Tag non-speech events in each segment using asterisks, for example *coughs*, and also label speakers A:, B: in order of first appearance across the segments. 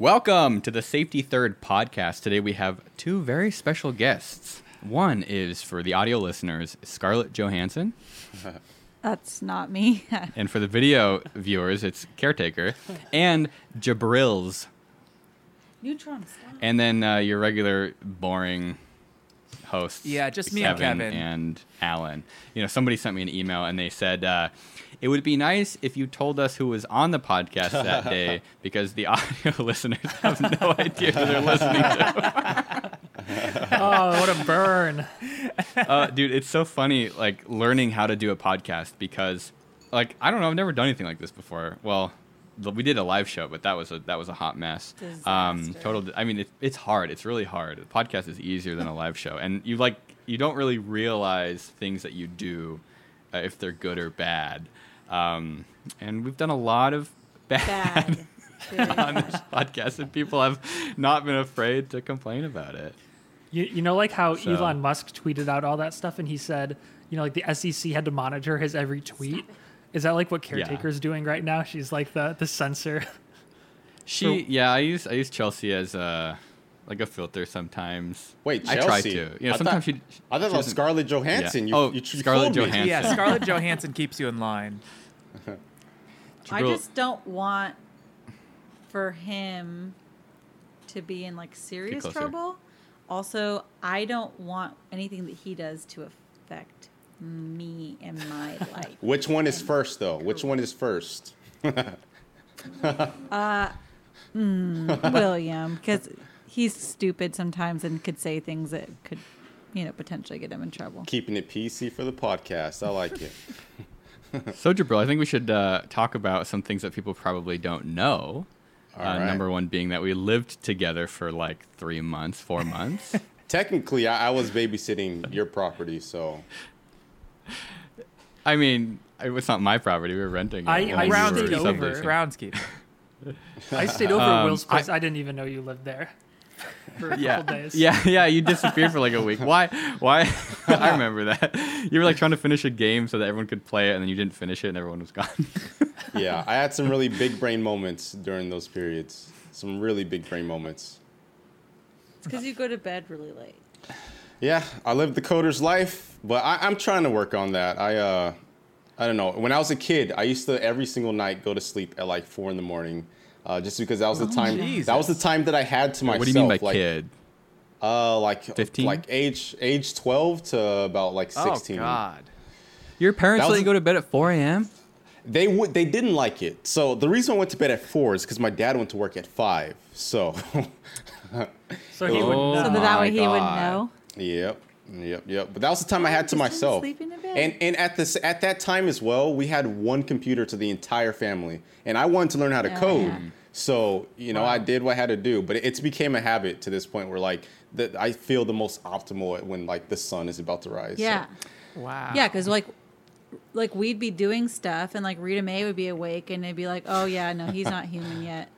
A: Welcome to the Safety Third podcast. Today we have two very special guests. One is for the audio listeners, Scarlett Johansson, *laughs*
B: That's not me. *laughs*
A: and for the video viewers, it's Caretaker and Jabril's,
B: Neutron stop.
A: and then uh, your regular boring hosts.
C: Yeah, just me and Kevin.
A: and Allen. You know, somebody sent me an email and they said uh, it would be nice if you told us who was on the podcast that *laughs* day because the audio *laughs* listeners have no *laughs* idea who they're listening to.
D: Oh, what a burn.
A: uh, dude, it's so funny, like learning how to do a podcast because, like, I don't know, I've never done anything like this before. Well, we did a live show, but that was a that was a hot mess. Um, total. I mean, it, it's hard. It's really hard. The podcast is easier than a live show, and you like you don't really realize things that you do uh, if they're good or bad. Um, and we've done a lot of bad,
B: Bad. *laughs*
A: on this podcast, and people have not been afraid to complain about it.
D: You, you know, like how
A: So-
D: Elon Musk tweeted out all that stuff and he said, you know, like the SEC had to monitor his every tweet. Is that like what
A: Yeah.
D: Caretaker's doing right now? She's like the, the censor.
A: She, *laughs* yeah, I use I use Chelsea as a like a filter sometimes.
E: Wait,
A: I try to. You know,
E: I
A: sometimes
E: thought,
A: she.
E: I thought
A: she
E: it was
A: doesn't-
E: Scarlett Johansson.
A: Yeah.
E: You,
A: Oh,
E: you, you
A: Scarlett
E: fooled me.
A: Johansson.
C: Yeah, Scarlett *laughs* Johansson keeps you in line.
B: I just don't want for him to be in like serious trouble. Also, I don't want anything that he does to affect me and my *laughs* life.
E: Which one is first, though? Which one is first? *laughs*
B: Uh, William, because he's stupid sometimes and could say things that could, you know, potentially get him in trouble.
E: Keeping it PC for the podcast. I like it. *laughs*
A: So Jabril, I think we should uh, talk about some things that people probably don't know. Uh,
E: All right.
A: Number one being that we lived together for like three months, four months. *laughs*
E: Technically, I, I was babysitting your property, so
A: I mean, it was not my property. We were renting. It.
D: I-
A: and
D: I
A: we were
D: stayed over.
C: Groundskeeper. *laughs*
D: I stayed over
A: Um,
D: at Will's place.
A: I-
D: I, didn't even know you lived there for a
A: Yeah,
D: couple days.
A: yeah, yeah. You *laughs* disappeared for like a week. Why? Why? *laughs* I remember that. You were like trying to finish a game so that everyone could play it, and then you didn't finish it, and everyone was gone. *laughs*
E: yeah, I had some really big brain moments during those periods. Some really big brain moments.
B: It's because you go to bed really late.
E: Yeah, I lived the coder's life, but I, I'm trying to work on that. I uh, I don't know. When I was a kid, I used to every single night go to sleep at like four in the morning, uh, just because that was the time. That was the time that I had to myself.
A: what do you mean by
E: like,
A: kid?
E: Uh, like
A: 15?
E: like age age 12 to about like 16.
C: Oh God.
A: Your parents
E: That
A: let you go to bed at 4 a.m.
E: They would they didn't like it. So the reason I went to bed at four is because my dad went to work at five. So *laughs*
D: So he would
A: Oh
D: know.
B: So that, that way he would
A: God.
B: know.
E: Yep, yep, yep. But that was the time I had to myself.
B: sleeping in bed.
E: And and at this at that time as well, we had one computer to the entire family, and I wanted to learn how to oh,
B: Yeah,
E: code.
B: yeah.
E: So you know, I did what I had to do. But it's became a habit to this point where like that I feel the most optimal when like the sun is about to rise. So-
B: Yeah.
C: Wow.
B: Yeah, because like, like we'd be doing stuff, and like Rita May would be awake, and they'd be like, "Oh yeah, no, he's not *laughs* human yet,"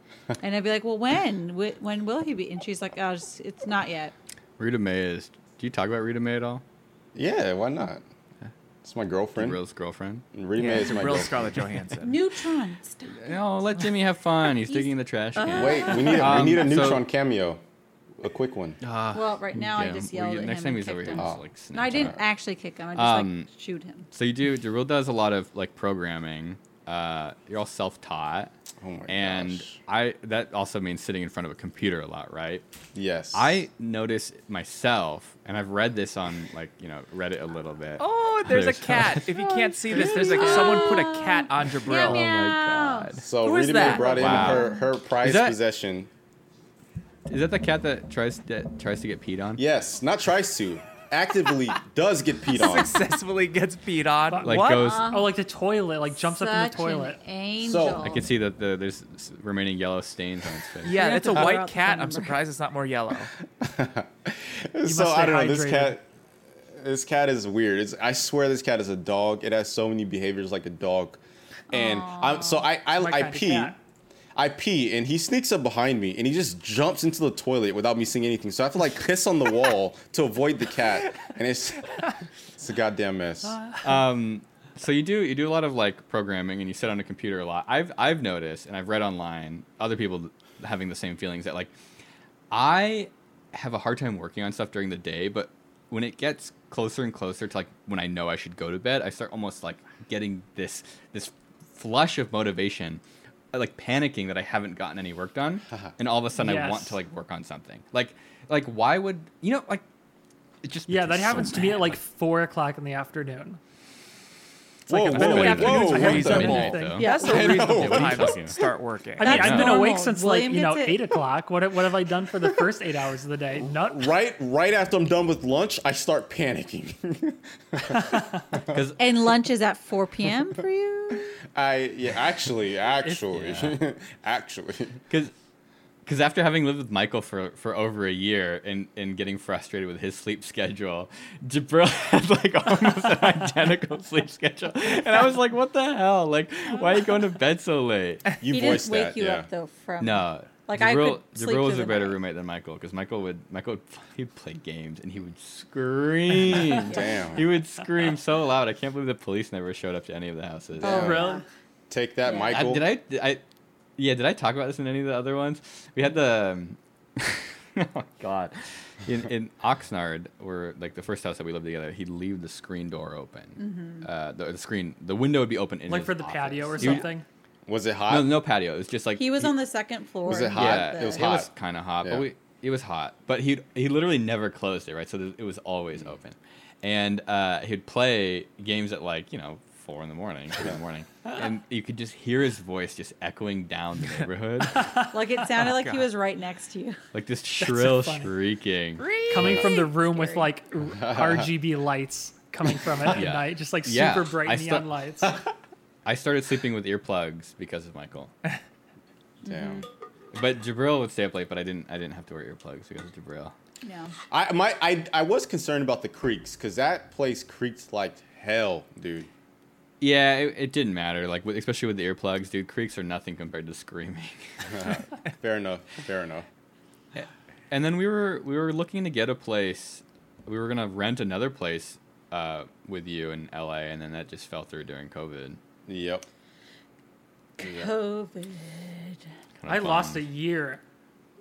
B: and I'd be like, "Well, when? When will he be?" And she's like, "Oh, it's, it's not yet."
A: Rita May is. Do you talk about Rita May at all?
E: Yeah, why not? It's my girlfriend.
A: Real's girlfriend.
E: Rita
C: Yeah,
E: May is my
C: real
E: girlfriend.
C: Scarlett Johansson. *laughs*
B: Neutron. Stop.
A: No, let Jimmy have fun. He's digging in the trash can.
E: Wait, we need a,
A: Um,
E: we need a
A: so-
E: neutron cameo, a quick one.
B: Well, right now I just
A: we-
B: yelled at him.
A: next
B: him
A: time
B: and
A: he's over
B: kicked
A: here,
B: him.
A: just
E: Oh.
A: like
B: No, I
A: snitch.
B: didn't actually kick him. I just
A: Um,
B: like shoot him.
A: So you do. Jabril does a lot of like programming. Uh, you're all self-taught,
E: Oh my
A: and
E: gosh.
A: I that also means sitting in front of a computer a lot, right?
E: Yes.
A: I notice myself, and I've read this on like you know Reddit a little bit.
C: Oh, there's a cat. *laughs* If you can't see this, there's like someone put a cat on Jabril.
A: Oh
B: my
A: god!
E: So
C: Who is
E: Rita May
C: that?
E: brought in
A: Wow.
E: her, her prized
A: that-
E: possession.
A: Is that the cat that tries that tries to get peed on?
E: Yes, not tries to. Actively does get peed on.
C: Successfully gets peed on.
A: Like
C: what?
A: goes.
D: Oh, like the toilet, like jumps up in the toilet.
B: An angel.
A: I can see that the, there's remaining yellow stains on its face.
C: yeah, it's a white cat. I'm surprised it's not more yellow. *laughs*
E: so I don't know. This cat, this cat is weird. It's, I swear this cat is a dog. It has so many behaviors like a dog, and I'm so I I,
D: My
E: I
D: kind of
E: pee. I pee and he sneaks up behind me and he just jumps into the toilet without me seeing anything. So I have to like piss on the wall to avoid the cat, and it's it's a goddamn mess.
A: Um, so you do you do a lot of like programming and you sit on a computer a lot. I've I've noticed and I've read online other people having the same feelings that like I have a hard time working on stuff during the day, but when it gets closer and closer to like when I know I should go to bed, I start almost like getting this this flush of motivation, like panicking that I haven't gotten any work done, *laughs* and all of a sudden I want to like work on something. Like like why would you know like it just
D: Yeah, that
A: me so
D: happens to me
A: mad,
D: at like four o'clock in the afternoon.
E: Whoa,
D: like I've been
E: whoa,
D: awake-
E: whoa,
D: afternoons are
E: what
D: pretty
E: the
D: reasonable.
E: hell?
A: though.
B: Yeah.
C: That's a
E: I
C: reasonable *laughs*
E: What are you
C: time to start working.
D: I mean, I've been awake since
B: William
D: like you know eight o'clock. What what have I done for the *laughs* first eight hours of the day? Not
E: Right, right after I'm done with lunch, I start panicking. *laughs*
B: and lunch is at 4 p.m. for you?
E: I yeah, actually, actually,
A: yeah.
E: actually.
A: because because after having lived with Michael for, for over a year and, and getting frustrated with his sleep schedule, Jabril *laughs* had like almost an identical sleep schedule, and I was like, "What the hell? Like, why are you going to bed so late?" *laughs*
E: You
B: he
E: voiced
B: didn't wake
E: that,
B: you
E: yeah.
B: up though from
A: No,
B: Like, I
A: Jabril,
B: could sleep
A: Jabril was a better
B: night.
A: roommate than Michael because Michael would Michael would, he'd play games and he would *laughs* scream.
E: Damn.
A: He would scream so loud. I can't believe the police never showed up to any of the houses.
B: Oh,
E: Yeah.
D: really.
E: Take that,
B: Yeah.
A: I,
E: Michael.
A: did I, did I? Yeah, did I talk about this in any of the other ones? We had the. um, *laughs* oh God, in in Oxnard, where like the first house that we lived together, he'd leave the screen door open. Uh, the, the screen, the window would be open in
D: Like for the patio or
A: office. He would-
D: something.
E: Was it hot?
A: No, no patio. It was just like
B: He was on the second floor.
E: Was it
B: and
E: hot?
A: Yeah,
B: the-
E: It was
A: It was
E: hot.
A: kind of hot,
E: Yeah.
A: but we it was hot. But he he literally never closed it, right? So th- it was always open, and uh, he'd play games at like you know four in the morning, three in the morning, and you could just hear his voice just echoing down the neighborhood, *laughs*
B: Like it sounded oh, like he was right next to you.
A: like this shrill
D: funny.
A: shrieking.
D: Coming from the room with like RGB lights coming from it at
A: Yeah.
D: night, just like
A: Yeah,
D: super bright
A: I
D: neon lights. *laughs*
A: I started sleeping with earplugs because of Michael. *laughs* Mm-hmm.
E: Damn.
A: But Jabril would stay up late, but I didn't. I didn't have to wear earplugs because of Jabril.
B: Yeah.
E: I my I I was concerned about the creaks because that place creaks like hell, dude.
A: Yeah, it, it didn't matter. Like, with, especially with the earplugs, dude. Creaks are nothing compared to screaming. *laughs* *laughs*
E: Fair enough. Fair enough.
A: And then we were we were looking to get a place. We were gonna rent another place uh, with you in LA, and then that just fell through during COVID.
E: Yep.
B: COVID.
A: Kinda
D: I lost a year.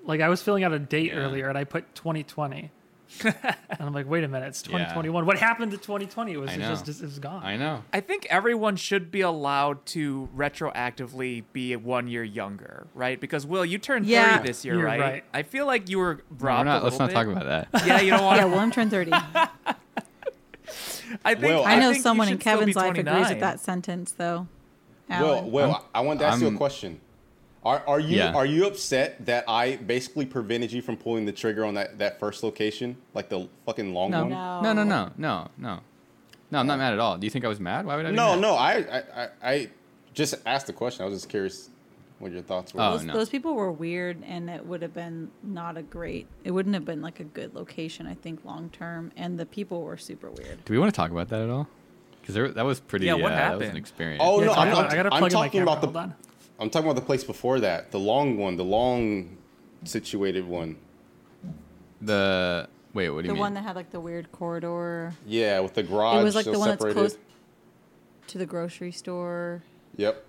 D: Like I was filling out a date
A: Yeah.
D: earlier and I put 2020. *laughs* and I'm like, wait a minute, it's
A: Yeah.
D: 2021. What happened to 2020? It was it just it was gone.
A: I know.
C: I think everyone should be allowed to retroactively be one year younger, right? Because Will, you turned
B: Yeah.
C: 30 this year, right?
D: right.
C: I feel like you were
A: No, we're
C: robbed.
A: not,
C: a
A: let's
C: little
A: not
C: bit.
A: talk about that. *laughs*
C: Yeah, you don't want.
B: Yeah, Willem turned 30. *laughs*
C: I think
E: Well,
B: I know
C: think
B: someone in
C: should still be
B: Kevin's life agrees with that sentence, though.
E: Well,
B: Allen.
E: well, I wanted to ask you a
A: I'm-
E: question. Are are you
A: Yeah.
E: are you upset that I basically prevented you from pulling the trigger on that, that first location, like the fucking long
A: No.
E: one?
B: No.
A: No, no, no, no, no. No, I'm not mad at all. Do you think I was mad? Why would I? Be
E: No,
A: mad?
E: no. I, I I I just asked the question. I was just curious what your thoughts were.
A: Oh,
B: those,
A: no.
B: those people were weird, and it would have been not a great. It wouldn't have been like a good location, I think, long term. And the people were super weird.
A: Do we want to talk about that at all? Because that was pretty.
C: Yeah, what
A: uh, That was an
C: happened?
A: experience.
E: Oh
D: Yeah,
E: no, I'm, I'm,
D: I gotta
E: I'm
D: plug in
E: talking
D: camera.
E: about the
D: Hold on.
E: I'm talking about the place before that, the long one, the long situated one.
A: the wait. What do you
B: The
A: mean?
B: The one that had like the weird corridor.
E: Yeah, with the garage.
B: it was like the one
E: separated.
B: that's close to the grocery store.
E: Yep.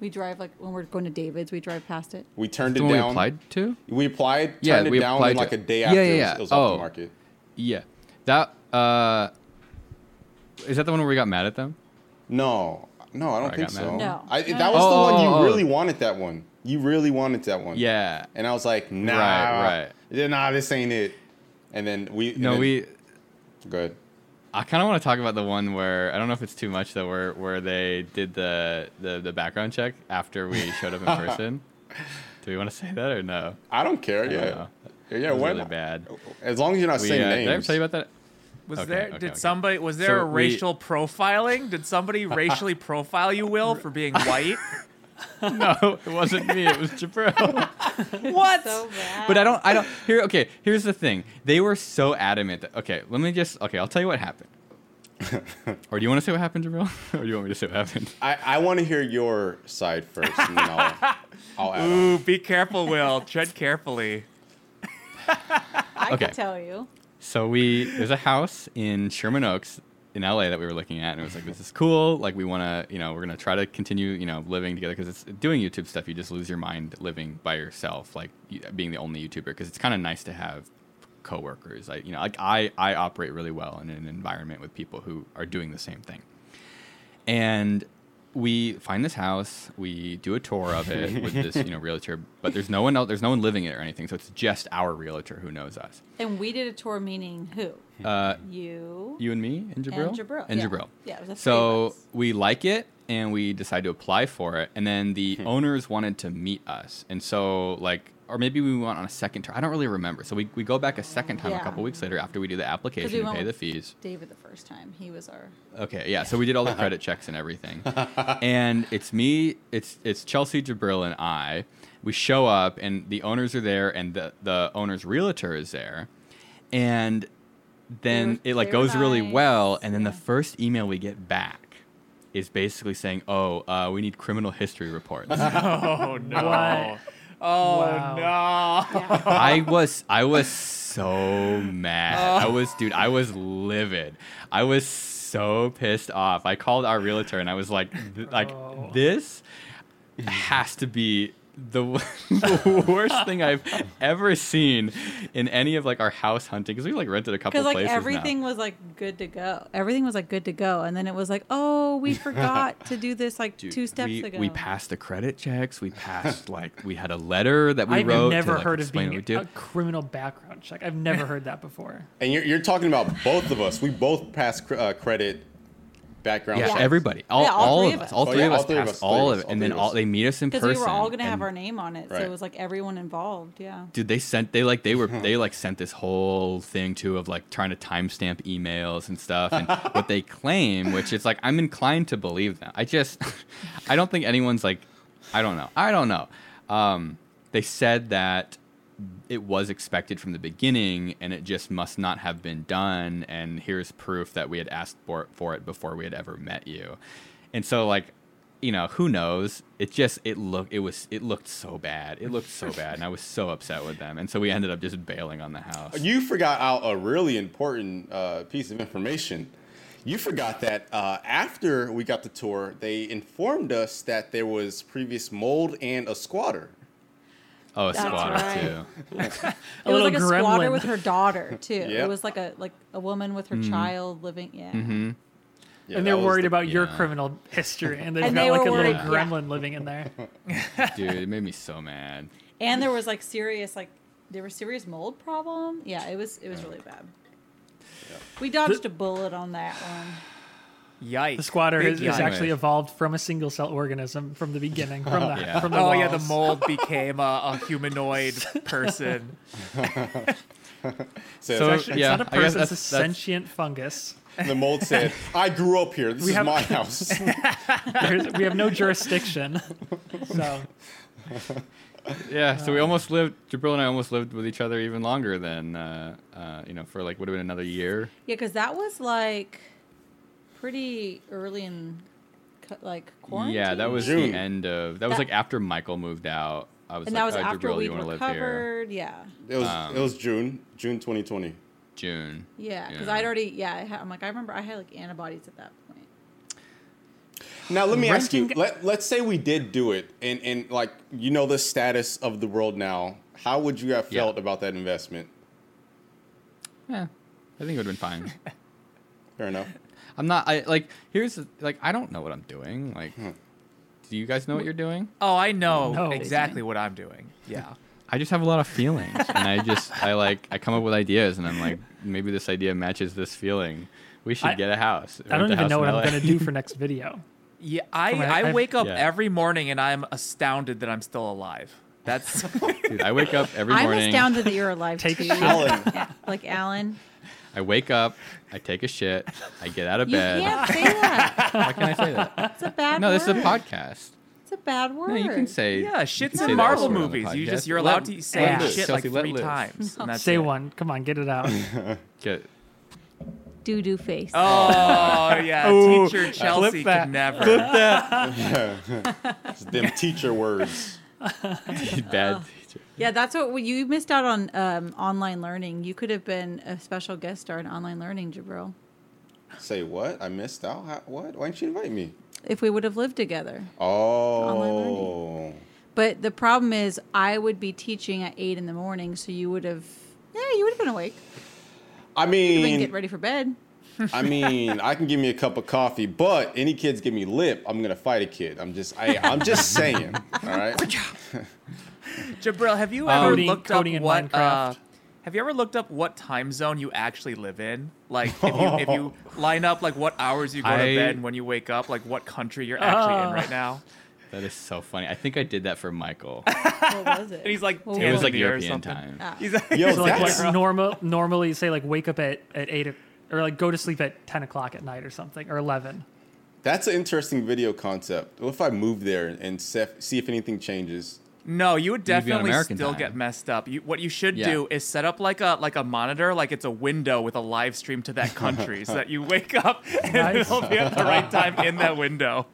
B: We drive like when we're going to David's, we drive past it.
E: We turned
A: the
E: it
A: one we
E: down.
A: applied to?
E: We applied,
A: Yeah,
E: turned it
A: we
E: down
A: applied
E: in like
A: to-
E: a day
A: Yeah,
E: after
A: yeah,
E: it was,
A: yeah.
E: it was off
A: Oh.
E: the market.
A: Yeah. That uh, is that the one where we got mad at them?
E: No, no, I don't
A: I
E: think so.
B: No.
E: I, that was the one you really wanted. That one you really wanted that one.
A: Yeah.
E: And I was like, nah,
A: Right,
E: right. Nah, this ain't it. And then we. and
A: No,
E: then-
A: we.
E: Good.
A: I kind of want to talk about the one where I don't know if it's too much though, where where they did the the, the background check after we showed up in *laughs* person. Do we want to say that or no?
E: I don't care.
A: I don't
E: yeah.
A: know.
E: Yeah.
A: It was
E: what-
A: really bad.
E: As long as you're not
A: We,
E: saying
A: uh,
E: names.
A: did I ever tell you about that?
C: Was
A: Okay,
C: there
A: okay,
C: did
A: okay.
C: somebody was there
A: So
C: a
A: we-
C: racial profiling? Did somebody racially profile you, Will, for being *laughs* white?
A: no, it wasn't me. It was Jabril. *laughs*
C: what?
B: So bad.
A: but I don't. I don't. Here. Okay. Here's the thing. They were so adamant. That, okay. Let me just. Okay. I'll tell you what happened. *laughs* or do you want to say what happened, Jabril? or do you want me to say what happened?
E: I, I want to hear your side first, and then I'll, I'll add on.
C: Ooh, be careful, Will. Tread carefully.
B: I
A: okay.
B: can tell you.
A: So we there's a house in Sherman Oaks in LA that we were looking at, and it was like this is cool. Like we want to, you know, we're gonna try to continue, you know, living together because it's doing YouTube stuff. You just lose your mind living by yourself, like being the only YouTuber. Because it's kind of nice to have coworkers. Like you know, like I I operate really well in an environment with people who are doing the same thing, and we find this house, we do a tour of it *laughs* with this, you know, realtor, but there's no one else, there's no one living it or anything, so it's just our realtor who knows us.
B: And we did a tour meaning who?
A: Uh,
B: You.
A: you and me and Jabril?
B: And Jabril,
A: And
B: yeah.
A: Jabril.
B: Yeah, it was the
A: So
B: us.
A: we like it and we decide to apply for it. And then the *laughs* owners wanted to meet us. And so, like, or maybe we went on a second tour. I don't really remember. So we, we go back a second time a couple weeks later after we do the application and
B: went
A: pay the fees.
B: David the first time. He was our.
A: Okay, yeah. So we did all the credit checks and everything, *laughs* and it's me, it's it's Chelsea Jabril and I. We show up, and the owners are there, and the the owner's realtor is there, and then
B: were-
A: it like
B: they were
A: goes really well, and then the first email we get back is basically saying, "Oh, uh, we need criminal history reports." *laughs*
C: Oh no.
D: What?
C: Oh
D: Wow.
C: no.
A: I was I was so mad. Oh. I was dude, I was livid. I was so pissed off. I called our realtor and I was like th- like
D: Oh.
A: this has to be the, *laughs* the worst thing I've ever seen in any of like our house hunting because we like rented a couple
B: Because like
A: places now.
B: everything was like good to go. Everything was like good to go, and then it was like, oh, we *laughs* forgot to do this like
A: Dude,
B: two steps
A: we,
B: ago.
A: We passed the credit checks. We passed like we had a letter that we
D: I've
A: wrote.
D: never
A: to, like,
D: heard of being
A: what
D: a criminal background check. I've never heard that before.
E: And you're, you're talking about both of us. We both passed cr- uh, credit background
A: Yeah,
E: checks.
A: everybody, all,
B: Yeah, all
A: all
B: three
A: of
B: of
A: us,
B: us.
A: all
E: Oh,
A: three
E: yeah,
A: of
E: all
A: us
E: three of us,
A: all of
E: of
A: it,
E: us,
A: and then all they meet us in person.
B: because we were all gonna have our name on it, so it was like everyone involved. Yeah.
A: dude they sent they like they were *laughs* they like sent this whole thing too of like trying to timestamp emails and stuff and *laughs* what they claim which is like i'm inclined to believe them i just *laughs* i don't think anyone's like i don't know i don't know um they said that it was expected from the beginning and it just must not have been done and here's proof that we had asked for, for it before we had ever met you. And so like you know who knows? It just it looked it was it looked so bad. It looked so bad and i was so upset with them. And so we ended up just bailing on the house.
E: You forgot out a really important uh, piece of information. You forgot that uh, after we got the tour, they informed us that there was previous mold and a squatter.
A: Oh a
B: That's
A: squatter
B: right.
A: too *laughs* *laughs*
B: It
D: A
B: was like a squatter with her daughter too. *laughs*
E: Yep.
B: It was like a like a woman with her
A: Mm-hmm.
B: child living. Yeah.
E: Yeah,
D: and they're worried
E: the-
D: about your criminal history, and they've
B: And
D: got
B: they
D: like
B: were
D: a little
B: worried- yeah.
D: gremlin living in there.
A: dude it made me so mad
B: And there was like serious like there was serious mold problem. Yeah, it was it was really bad. We dodged a bullet on that one.
C: Yikes.
D: The squatter
C: Big
D: is, is actually evolved from a single cell organism from the beginning, from the
A: Yeah.
D: from the
C: Oh yeah, the mold *laughs* became a, a humanoid person.
E: Says- *laughs*
A: So-
D: Actually, it's
A: Yeah,
D: not a
A: I guess
D: person; it's a
A: that's- that's-
D: sensient fungus.
E: the mold said, "I grew up here. This
D: We
E: is
D: have-
E: my *laughs* house."
D: We have no jurisdiction, so
A: yeah so we almost lived jabril and i almost lived with each other even longer than uh, uh, you know for like would have been another year
B: Yeah, because that was like pretty early in like quarantine.
A: Yeah, that was
E: June.
A: the end of. That was like after Michael moved out. I was
B: and
A: like,
B: that was
A: oh,
B: after we
A: you live here?
B: recovered. Yeah,
E: It was
A: Um,
E: it was June June 2020.
A: June.
B: yeah, because
A: Yeah.
B: I'd already yeah. I had, I'm like I remember I had like antibodies at that point.
E: Now let me ask you.
D: Renting-
E: Let Let's say we did do it, and and like you know the status of the world now. How would you have
A: Yeah.
E: felt about that investment?
A: Yeah, I think it would have been fine.
E: Fair enough.
A: I'm not. I like. Here's the- like. I don't know what I'm doing. Like, hmm. do you guys know what you're doing?
C: Oh, I know
D: No.
C: exactly what I'm doing. Yeah. *laughs*
A: I just have a lot of feelings, and I just I like I come up with ideas, and I'm like maybe this idea matches this feeling. We should
D: I-
A: get a house.
D: I don't even know
A: in
D: what I'm going to do for *laughs* next video.
C: Yeah, I,
D: Come on,
C: I
D: I've-
C: wake up
A: Yeah.
C: every morning and I'm astounded that I'm still alive. That's
A: Dude, I wake up every morning.
B: I'm
A: morning.
B: astounded that you're alive
D: Take
B: too.
E: Allen.
B: Yeah, *laughs* like Allen.
A: I wake up, I take a shit, I get out of
B: You
A: bed.
B: can't say that.
A: How can I say that?
B: It's a bad word.
A: No,
B: word.
A: this is a podcast.
B: It's a bad word.
A: No, you can say.
C: Yeah, shit's in Marvel
A: S word on the
C: movies. You just you're
A: Let-
C: allowed to say
D: let
C: shit
A: live.
C: like three
A: live.
C: times. and that's
D: Say
C: it.
D: one. Come on, get it out. *laughs*
A: Get,
B: Doo doo face.
C: Oh *laughs* yeah,
D: Ooh,
C: teacher Chelsea
D: that.
C: could never. *laughs*
E: It's them teacher words.
A: bad teacher.
B: Yeah, that's what you missed out on um, online learning. You could have been a special guest star in online learning, Jabril,
E: Say what? I missed out. How, what? Why didn't you invite me?
B: if we would have lived together.
E: Oh.
B: But the problem is, I would be teaching at eight in the morning, so you would have, yeah, you would have been awake.
E: I
B: You've been
E: mean,
B: getting ready for bed.
E: I mean, I can give me a cup of coffee, but any kids give me lip, I'm gonna fight a kid. I'm just, I, I'm just *laughs* saying. All right. *laughs* *laughs*
C: Jabril, have you ever
D: Coding-
C: looked
D: coding
C: up what? Uh, have you ever looked up what time zone you actually live in? Like, if you if you *laughs* line up like what hours you go
A: I-
C: to bed and when you wake up, like what country you're actually in right now?
A: That is so funny. I think I did that for Michael. *laughs*
B: What was it?
C: And he's like,
B: What
A: It was like European time.
B: Ah.
C: He's like,
E: Yo,
D: So like, like normal, normally say like wake up at at eight o- or like go to sleep at ten o'clock at night or something or eleven.
E: That's an interesting video concept. What if I move there and see if anything changes?
C: No, you would definitely still
A: time.
C: get messed up. You, what you should
A: Yeah.
C: do is set up like a like a monitor, like it's a window with a live stream to that country, so that you wake up *laughs* and
D: Nice.
C: it'll be at the right time in that window.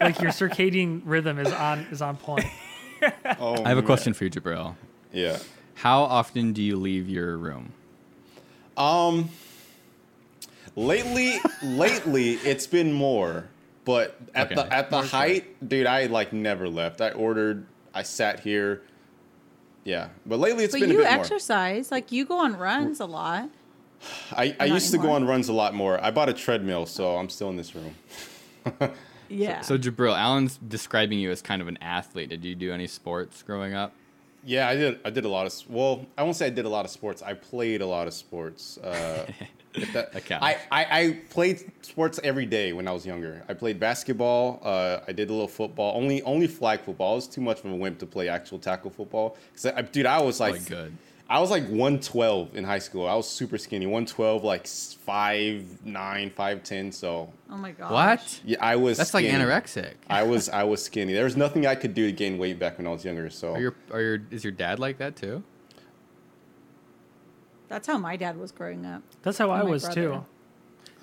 D: Like your *laughs* circadian rhythm is on is on point.
E: Oh,
A: I have a
E: man.
A: question for you, Jabril.
E: Yeah.
A: How often do you leave your room?
E: Um. Lately, *laughs* lately it's been more, but at
A: Okay.
E: the at the height, dude, I like never left. I ordered. I sat here. Yeah, but lately it's
B: but
E: been a
B: you
E: bit
B: exercise. Like you go on runs a lot. *sighs*
E: I, I
B: Not
E: used to go on runs a lot more. I bought a treadmill, so I'm still in this room. *laughs*
B: Yeah.
A: So, Jabril, Allen's describing you as kind of an athlete. Did you do any sports growing up?
E: Yeah, I did. I did a lot of. Well, I won't say I did a lot of sports. I played a lot of sports. Uh, *laughs* that,
A: That.
E: I, I I played sports every day when I was younger. I played basketball. Uh, I did a little football. Only only flag football. I was too much of a wimp to play actual tackle football. 'Cause I, dude, I was like,
A: Like good.
E: I was like 112 in high school. I was super skinny. 112, like s- 5'9", 5'10". So
B: oh my god.
A: What?
E: yeah, I was.
A: That's like anorexic.
E: I was *laughs* I was skinny. There was nothing I could do to gain weight back when I was younger. So
A: Are your, are your, is your dad like that too?
B: That's how my dad was growing up.
D: That's how
B: And
D: I was
B: brother.
D: too.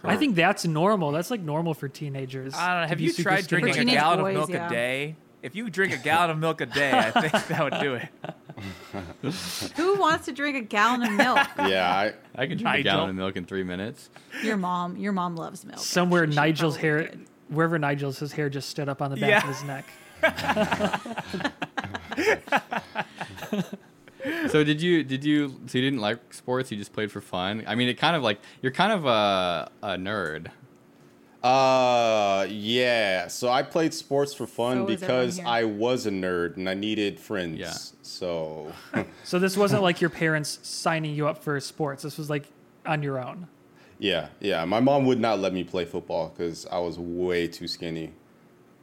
D: I think that's normal. That's like normal for teenagers.
C: I don't know. Have
D: be
C: you tried drinking a gallon
B: boys,
C: of milk
B: yeah.
C: a day? If you drink a gallon of milk a day, I think that would do it. *laughs* *laughs*
B: Who wants to drink a gallon of milk? *laughs*
E: yeah, I,
A: I can drink
C: I
A: a gallon of milk in three minutes.
B: Your mom. Your mom loves milk.
D: Somewhere.
B: She
D: Nigel's
B: probably
D: hair,
B: could.
D: wherever Nigel's his hair just stood up on the back
C: Yeah.
D: of his neck. *laughs*
A: So did you did you so you didn't like sports? You just played for fun. I mean, it kind of like you're kind of a, a nerd.
E: Uh, yeah. So I played sports for fun
B: So
E: because. I was a nerd and I needed friends.
A: Yeah.
E: So *laughs*
D: So this wasn't like your parents signing you up for sports. This was like on your own.
E: yeah, yeah. My mom would not let me play football because I was way too skinny,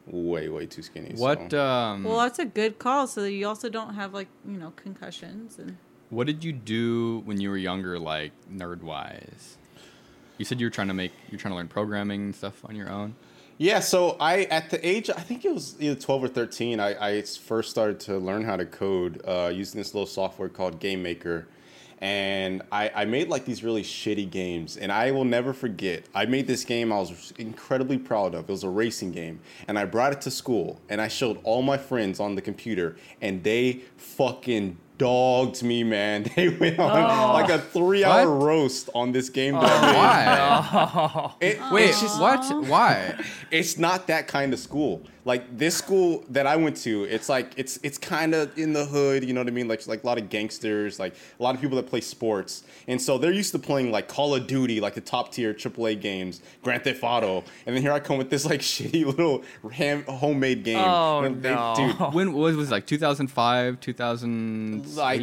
E: way way too skinny.
A: What
E: So.
A: um
B: Well, that's a good call. So that you also don't have like you know concussions and.
A: what did you do when you were younger, like nerd wise? You said you were trying to make you're trying to learn programming and stuff on your own.
E: Yeah, so I at the age I think it was either twelve or thirteen, I, I first started to learn how to code uh, using this little software called Game Maker, and I, I made like these really shitty games, and I will never forget. I made this game I was incredibly proud of. It was a racing game, and I brought it to school, and I showed all my friends on the computer, and they fucking dogged me, man. *laughs* They went on oh. like a three-hour
A: What?
E: roast on this game. Oh, that I made.
A: Why?
E: It-
A: Wait,
E: just-
A: what? Oh. Why? *laughs*
E: it's not that kind of school. Like this school that I went to, it's like it's it's kind of in the hood, you know what I mean? Like like a lot of gangsters, like a lot of people that play sports, and so they're used to playing like Call of Duty, like the top tier AAA games, Grand Theft Auto, and then here I come with this like *laughs* shitty little ham, homemade game.
C: Oh,
E: they-
C: no.
E: dude, *laughs*
A: When was was it, like 2005, 2000?
E: like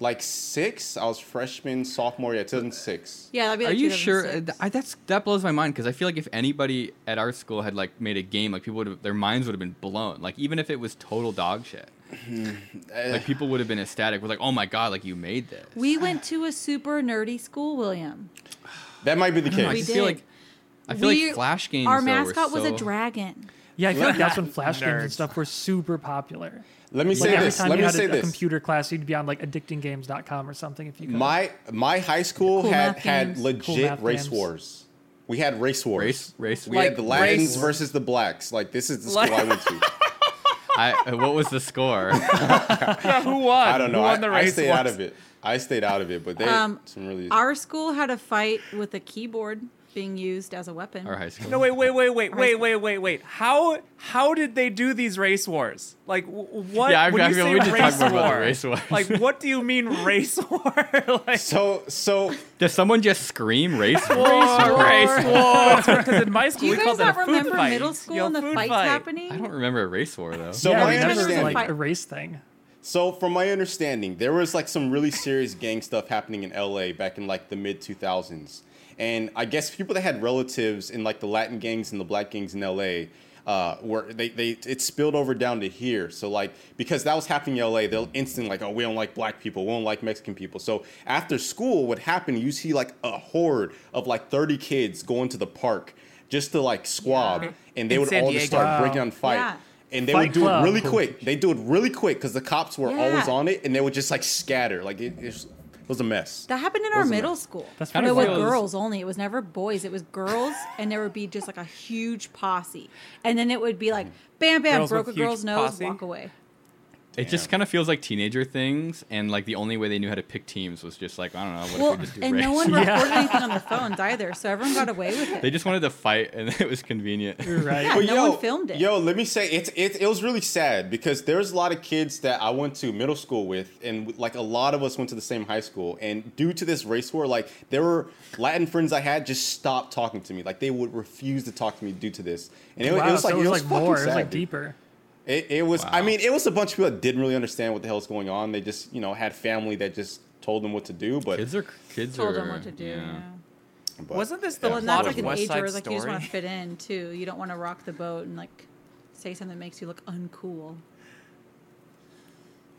E: like six. I was freshman, sophomore, yeah, 2006.
B: Yeah, that'd be.
A: Are you sure? I, that's that blows my mind because I feel like if anybody at our school had like made a game, like people would have, their minds would have been blown. Like even if it was total dog shit. Mm-hmm. like people would have been ecstatic. We're like, oh my god, like you made this.
B: We went to a super nerdy school, William.
E: That might be the
A: I
E: case.
A: just
B: did.
A: feel like I feel
B: We-
A: like flash games.
B: Our
A: though, were
B: mascot was a dragon.
D: Yeah, I feel like that's when *laughs* flash games and stuff were super popular.
E: Let me
D: Like
E: say
D: every
E: this.
D: time
E: Let
D: you
E: me
D: had
E: say
D: a, a
E: this.
D: computer class, you'd be on like addictinggames.com or something if you could.
E: My my high school
B: Cool
E: had
B: math
E: had
B: games.
E: legit
D: Cool math
E: race
D: games.
E: wars. We had race wars.
A: Race, race.
E: We
C: Like
E: had the Latins
C: race-
E: versus the blacks. Like this is the
C: Like-
E: school I went to. *laughs*
A: I, uh, what was the score? *laughs*
C: Yeah, who won?
E: I don't know.
C: Who
E: I,
C: won the
E: I
C: race
E: stayed out of it. I stayed out of it, but they
B: Um,
E: some really.
B: Our school had a fight with a keyboard being used as a weapon.
A: Our high school.
C: No, wait, wait, wait, wait, wait, wait, wait, wait. How how did they do these race wars? Like what?
A: Yeah, I-
C: when
A: I
C: you
A: feel
C: say
A: we should talk
C: race
A: more about the
C: war,
A: race wars.
C: Like, what do you mean *laughs* race war? *laughs* like,
E: so so
A: Does someone just scream race?
C: war, race war. Because in my
B: Do
C: school
B: you
C: we
B: guys
C: called that
B: not
C: a food
B: remember
C: fight.
B: middle school
C: Yo,
B: and the fights
C: fight.
B: happening?
A: I don't remember a race war though.
E: so
D: yeah,
E: my
D: we never
E: understanding.
D: like a race thing.
E: So from my understanding, there was like some really serious gang stuff happening in LA back in like the mid 2000s. And I guess people that had relatives in like the Latin gangs and the black gangs in LA uh, were they, they it spilled over down to here. So like because that was happening in LA, they'll instantly like, oh, we don't like black people, we don't like Mexican people. So after school, what happened, you see like a horde of like 30 kids going to the park just to like squab,
B: Yeah.
E: and they
C: In
E: would
C: San
E: all just
C: Diego.
E: start breaking on fight.
B: Yeah.
E: And they
D: Fight
E: would do
D: Club.
E: it really quick. They do it really quick because the cops were
B: Yeah.
E: always on it, and they would just like scatter. Like it, it was- it was a mess.
B: That happened in our
E: Wasn't it?
B: middle school.
D: That's
A: Kind
B: but
A: of
B: with girls only. It was never boys. It was girls, *laughs* and there would be just like a huge posse, and then it would be like, mm. bam, bam,
C: Girls
B: broke a
C: huge
B: girl's nose,
C: posse?
B: walk away.
A: It just kind of feels like teenager things, and like the only way they knew how to pick teams was just like I don't know. What
B: Well,
A: if we just do
B: and
A: race?
B: no one *laughs*
D: Yeah.
B: recorded anything on their phones either, so everyone got away with it.
A: they just wanted to fight, and *laughs* it was convenient.
D: You're right.
B: Yeah.
E: But
B: no one filmed it.
E: Yo, let me say it's it, it was really sad because there's a lot of kids that I went to middle school with, and like a lot of us went to the same high school. And due to this race war, like there were Latin friends I had just stopped talking to me. Like they would refuse to talk to me due to this. And it,
D: wow,
E: it was like
D: so
E: it was,
D: like
E: fucking
D: more. It was
E: sad,
D: like
E: dude.
D: Deeper.
E: It, it was. I mean, it was a bunch of people that didn't really understand what the hell's going on. They just you know had family that just told them what to do. But
A: Kids are kids
B: Told
A: are.
B: them what to do. Yeah.
E: but-
C: Wasn't this the
B: Well, and
C: plot
B: that's like
C: of
B: an
C: West
B: age where
C: Side
B: it's like you just want to fit in too. You don't want to rock the boat and like say something that makes you look uncool.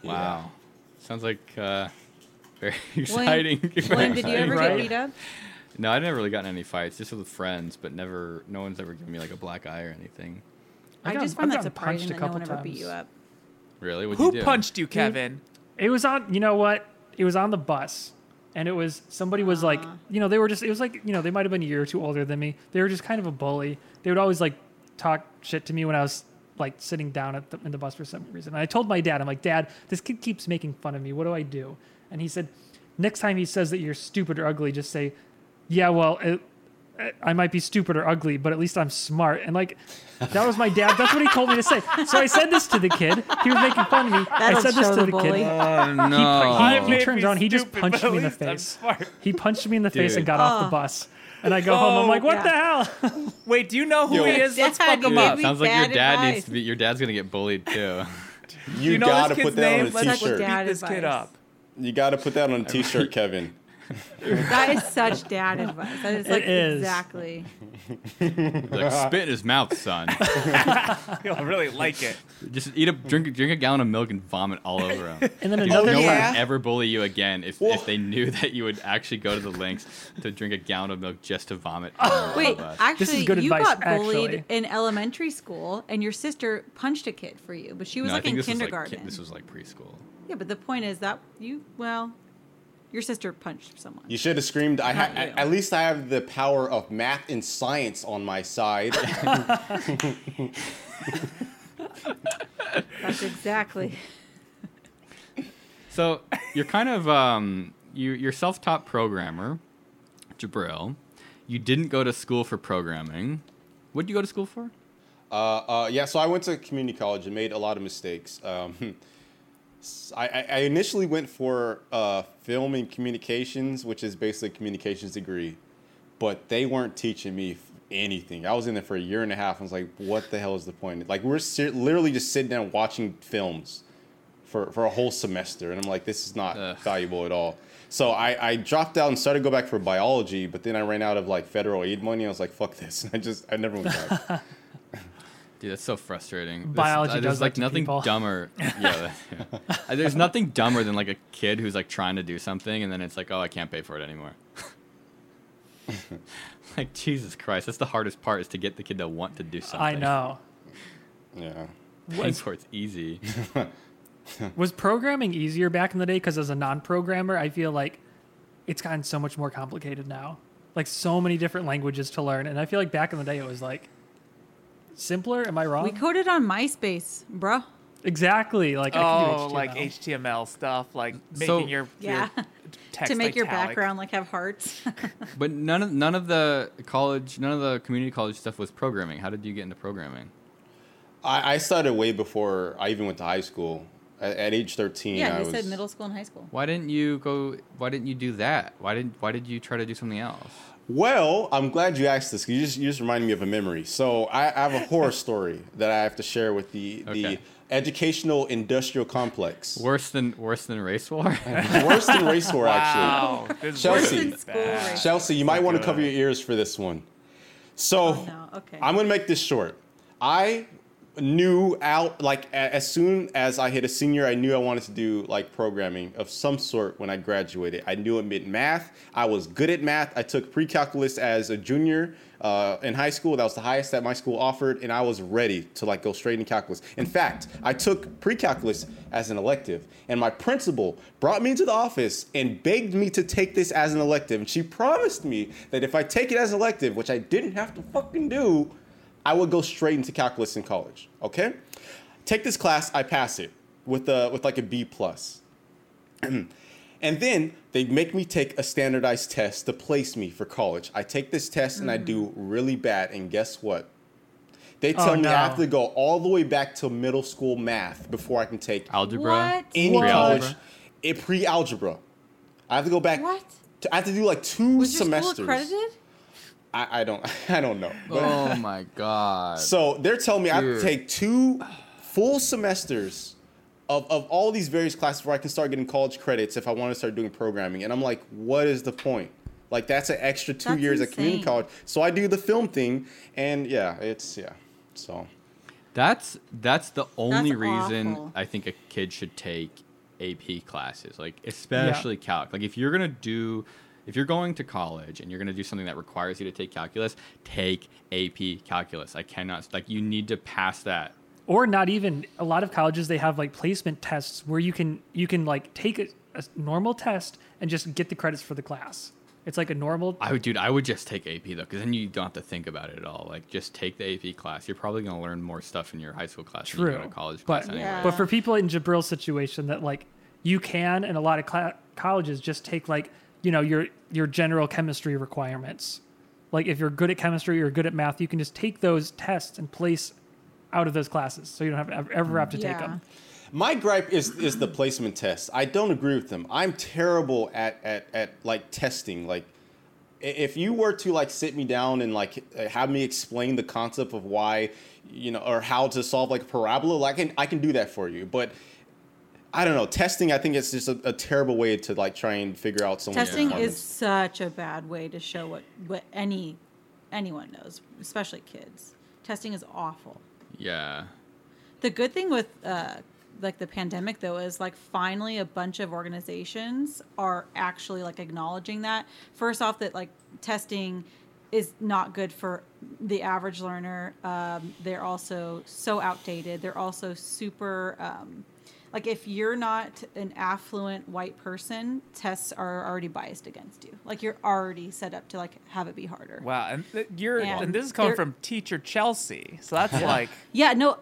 A: Wow, sounds like uh, very *laughs* exciting.
B: William,
A: very
B: William, did you ever
A: exciting.
B: get beat up?
A: No, I've never really gotten any fights, just with friends, but never. No one's ever given me like a black eye or anything.
B: I,
D: got-
B: just find
D: I've
B: that
D: gotten punched
B: surprising
D: a
B: that no
D: couple
B: one ever beat you
D: times.
B: up.
A: Really? What'd
C: Who
A: you do?
C: punched you, Kevin?
D: It was on. You know what? It was on the bus, and it was somebody was like,
B: Ah.
D: you know, they were just. It was like, you know, they might have been a year or two older than me. They were just kind of a bully. They would always like talk shit to me when I was like sitting down at the, in the bus for some reason. And I told my dad, I'm like, Dad, this kid keeps making fun of me. What do I do? And he said, next time he says that you're stupid or ugly, just say, yeah, well. It, I might be stupid or ugly, but at least I'm smart. And like, that was my dad. That's what he told me to say. So I said this to the kid. He was making fun of me. I
B: That'll
D: said this to
B: the
D: the
B: bully.
D: kid.
A: Oh no!
C: I
D: He, he
C: may
D: turns
C: be
D: around. He just
C: stupid,
D: punched me in the
C: at least I'm
D: face. He punched me in the face and got off the
B: Oh.
D: bus. And I go home. I'm like, what
B: yeah.
D: the *laughs* hell?
C: Wait, do you know who
E: Yo.
C: he is? Let's fuck him up.
A: Sounds like your dad
B: advice.
A: needs to be. Your dad's gonna get bullied too. *laughs*
E: you,
C: you know
E: gotta put that
C: name?
E: on a
C: Let's
E: t-shirt.
C: beat
B: Dad
C: this kid up.
E: You gotta put that on a t-shirt, *laughs* Kevin. *laughs*
B: That is such dad advice. That is like
D: is.
B: exactly.
A: like spit in his mouth, son. *laughs*
C: You'll really like it.
A: Just eat a drink, drink a gallon of milk and vomit all over him. *laughs*
D: And then
A: no
D: another
A: one
E: yeah.
A: would ever bully you again if,
E: Well-
A: if they knew that you would actually go to the lengths to drink a gallon of milk just to vomit. Oh. on the
B: Wait,
A: bus.
B: actually,
D: good
B: you
D: advice,
B: got bullied
D: actually.
B: in elementary school, and your sister punched a kid for you, but she was
A: No,
B: like in
A: this was like
B: kindergarten.
A: this was like preschool.
B: yeah, but the point is that you, well, your sister punched someone.
E: You should have screamed. I ha-
B: you.
E: at least I have the power of math and science on my side. *laughs*
B: That's exactly.
A: So you're kind of um, you you're self-taught programmer, Jabril. You didn't go to school for programming. What did you go to school for?
E: Uh, uh, yeah, so I went to community college and made a lot of mistakes. Um, s- *laughs* I, I- initially went for uh, film and communications, which is basically a communications degree, but they weren't teaching me anything. I was in there for a year and a half. And I was like, what the hell is the point? Like, we're sit- literally just sitting down watching films for, for a whole semester. And I'm like, this is not
A: Ugh.
E: valuable at all. So I, I dropped out and started to go back for biology, but then I ran out of like federal aid money. I was like, fuck this. And *laughs* I just, I never went back. *laughs*
A: Dude, that's so frustrating. This-
D: Biology
A: uh, there's
D: does
A: like
D: that to
A: nothing
D: people.
A: dumber. *laughs* yeah, yeah. Uh, there's nothing dumber than like a kid who's like trying to do something and then it's like, oh, I can't pay for it anymore. *laughs* like Jesus Christ, that's the hardest part is to get the kid to want to do something.
D: I know.
E: Yeah. *laughs*
A: Paying
D: Was,
A: it's easy.
D: was programming easier back in the day? Because as a non-programmer, I feel like it's gotten so much more complicated now. Like so many different languages to learn, and I feel like back in the day it was like simpler. Am I wrong?
B: We coded on MySpace, bruh.
D: exactly. Like I can
C: Oh,
D: do HTML.
C: like HTML stuff, like making
A: So-
C: your,
B: Yeah.
C: your *laughs* text
B: to make your background like have hearts. *laughs*
A: but none of none of the college, none of the community college stuff was programming. How did you get into programming?
E: I, I started way before I even went to high school. At, at age 13,
B: yeah,
E: I
B: you
E: was.
B: said middle school and high school.
A: Why didn't you go? Why didn't you do that? Why didn't Why did you try to do something else?
E: Well, I'm glad you asked this. 'cause You just you just reminded me of a memory. So I, I have a horror *laughs* story that I have to share with the
A: Okay.
E: the educational industrial complex.
A: Worse than worse than race war. *laughs*
E: Worse than race war, actually.
C: Wow, this
E: Chelsea.
B: Worse than school
C: bad.
B: race.
E: Chelsea, you might want to cover your ears for this one. So
B: Oh, no. Okay.
E: I'm gonna make this short. I knew out like as soon as I hit a senior, I knew I wanted to do like programming of some sort when I graduated. I knew it meant math. I was good at math. I took pre-calculus as a junior uh, in high school. That was the highest that my school offered, and I was ready to like go straight into calculus. In fact, I took pre-calculus as an elective, and my principal brought me into the office and begged me to take this as an elective. And she promised me that if I take it as an elective, which I didn't have to fucking do, I would go straight into calculus in college. Okay, take this class, I pass it with a with like a B plus, *clears throat* and then they make me take a standardized test to place me for college. I take this test and I do mm. really bad, and guess what? They tell
D: Oh,
E: me
D: no.
E: I have to go all the way back to middle school math before I can take
A: Algebra.
D: in
E: college in pre-algebra. I have to go back.
B: What?
E: To, I have to do like two
B: Was your
E: semesters.
B: school accredited?
E: I, I don't. *laughs* I don't know. But-
A: Oh my god. *laughs*
E: so they're telling me I have to take two full semesters of, of all these various classes where I can start getting college credits if I want to start doing programming. And I'm like, what is the point? Like that's an extra two
B: That's
E: years at community college. So I do the film thing, and yeah, it's yeah. So
A: That's that's the only
B: That's
A: reason
B: awful.
A: I think a kid should take AP classes, like especially calc. Like if you're gonna do, if you're going to college and you're gonna do something that requires you to take calculus, take AP calculus. I cannot like you need to pass that.
D: or not even a lot of colleges they have like placement tests where you can you can like take a, a normal test and just get the credits for the class it's like a normal
A: I would, dude. I would just take AP though, because then you don't have to think about it at all. Like just take the AP class. You're probably gonna learn more stuff in your high school class than you
D: true
A: go to college
D: but
A: class anyway.
B: Yeah.
D: but for people in Jabril's situation that like you can and a lot of cla colleges just take like you know your your general chemistry requirements like if you're good at chemistry or good at math you can just take those tests and place out of those classes so you don't have to ever, ever have to take them
E: my gripe is is the placement test. I don't agree with them. I'm terrible at at at like testing. Like if you were to like sit me down and like uh, have me explain the concept of why you know or how to solve like a parabola, like I can I can do that for you. But I don't know. Testing, I think it's just a, a terrible way to like try and figure out someone's
B: Testing is such a bad way to show what what any anyone knows, especially kids. Testing is awful.
A: Yeah.
B: The good thing with uh, like the pandemic though is like finally a bunch of organizations are actually like acknowledging that. First off, that like testing is not good for the average learner. Um, they're also so outdated. They're also super. Um, like if you're not an affluent white person, tests are already biased against you. Like you're already set up to like have it be harder.
C: Wow, and th- you're
B: And
C: and this is coming from teacher Chelsea, so that's like
B: Yeah, no,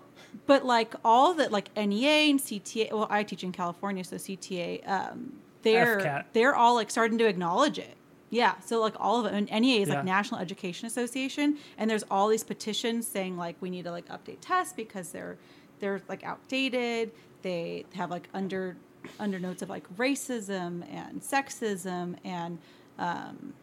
B: but like all the like NEA and CTA. Well, I teach in California, so CTA. Um, they're
D: FCAT.
B: they're all like starting to acknowledge it. Yeah, so like all of it, and NEA is
D: Yeah.
B: like National Education Association, and there's all these petitions saying like we need to like update tests because they're they're like outdated. They have like under under notes of like racism and sexism and um,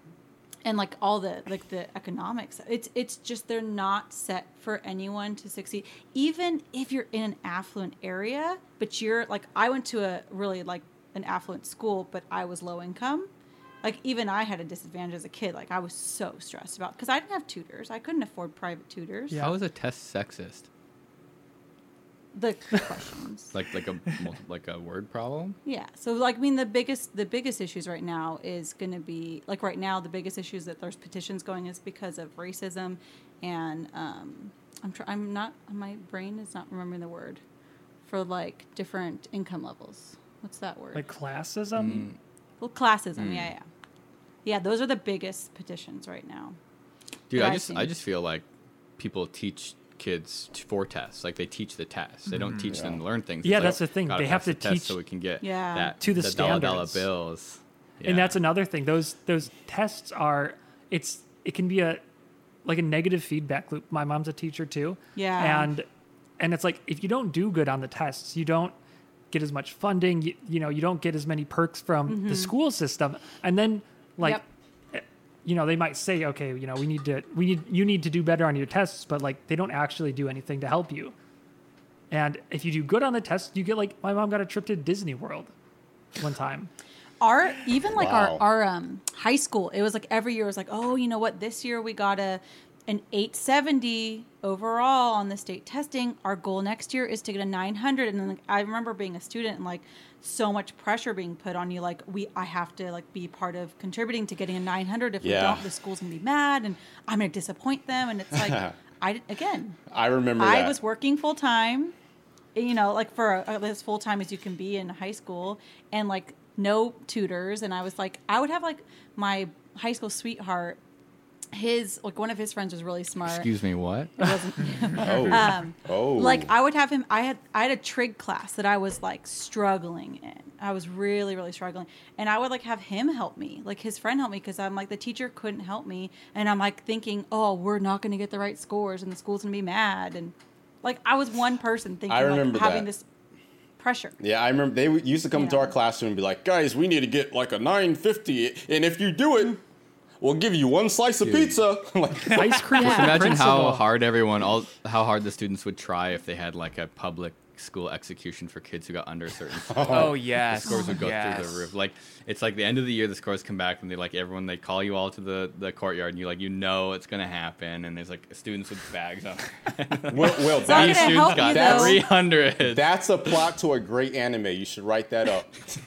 B: and like all the like the economics. It's it's just they're not set for anyone to succeed. Even if you're in an affluent area but you're like i went to a really like an affluent school but i was low income. Like even i had a disadvantage as a kid. Like i was so stressed about because i didn't have tutors. I couldn't afford private tutors.
D: Yeah.
A: i was a test sexist?
B: The questions. *laughs*
A: Like like a like a word problem.
B: Yeah. So like I mean the biggest the biggest issues right now is going to be like right now the biggest issues that there's petitions going is because of racism and um I'm try- I'm not my brain is not remembering the word for like different income levels. What's that word?
D: Like classism.
B: well, classism. Yeah, yeah. Yeah, those are the biggest petitions right now.
A: Dude, I just I
B: seen.
A: just feel like people teach kids t- for tests. Like they teach the tests. They don't mm. teach them to learn things.
D: Yeah,
A: It's like,
D: that's the thing. They have
A: pass the
D: to teach-
A: so we can get
B: Yeah.
A: that
D: To the
A: dollar dollar
D: standards.
A: bills.
D: And that's another thing. Those those tests are it's it can be a like a negative feedback loop. My mom's a teacher too.
B: Yeah.
D: And and it's like if you don't do good on the tests, you don't get as much funding, you, you know, you don't get as many perks from the mm-hmm. school system. And then like
B: Yep.
D: You know, they might say, okay, you know, we need to we need you need to do better on your tests, but like they don't actually do anything to help you. And if you do good on the test you get like my mom got a trip to Disney World one time.
B: our even like
E: Wow.
B: our our um high school it was like every year it was like oh you know what this year we got a an 870 overall on the state testing our goal next year is to get a 900 and then like, i remember being a student and like so much pressure being put on you like we i have to like be part of contributing to getting a 900 if we don't the school's gonna be mad and i'm gonna disappoint them and it's like *laughs* i again
E: I remember
B: I
E: that.
B: was working full time, you know, like for uh, as full time as you can be in high school, and like no tutors. And I was like, I would have like my high school sweetheart. His like one of his friends was really smart.
A: Excuse me, what?
B: It wasn't. *laughs*
E: Oh.
B: um,
E: oh.
B: like I would have him. I had I had a trig class that I was like struggling in. I was really really struggling, and I would like have him help me, like his friend help me, because I'm like the teacher couldn't help me, and I'm like thinking, oh, we're not going to get the right scores, and the school's going to be mad, and like I was one person thinking,
E: I remember
B: like having
E: that.
B: this pressure.
E: Yeah, I remember they used to come to our classroom and be like, "Guys, we need to get like a 950, and if you do it, we'll give you one slice of pizza." *laughs* like,
D: Ice cream.
B: Yeah.
D: with
A: Imagine how hard everyone, all how hard the students would try if they had like a public school execution for kids who got under a certain *laughs* score.
C: Oh
A: the
C: yes,
A: scores would go
C: yes.
A: through the roof. Like it's like the end of the year, the scores come back, and they like everyone they call you all to the, the courtyard, and you like you know it's gonna happen, and there's like students with bags on. *laughs*
E: Will, Will,
B: not
E: that,
A: These students
B: help
A: got
B: you,
A: three hundred.
E: that's a plot to a great anime. You should write that up. *laughs*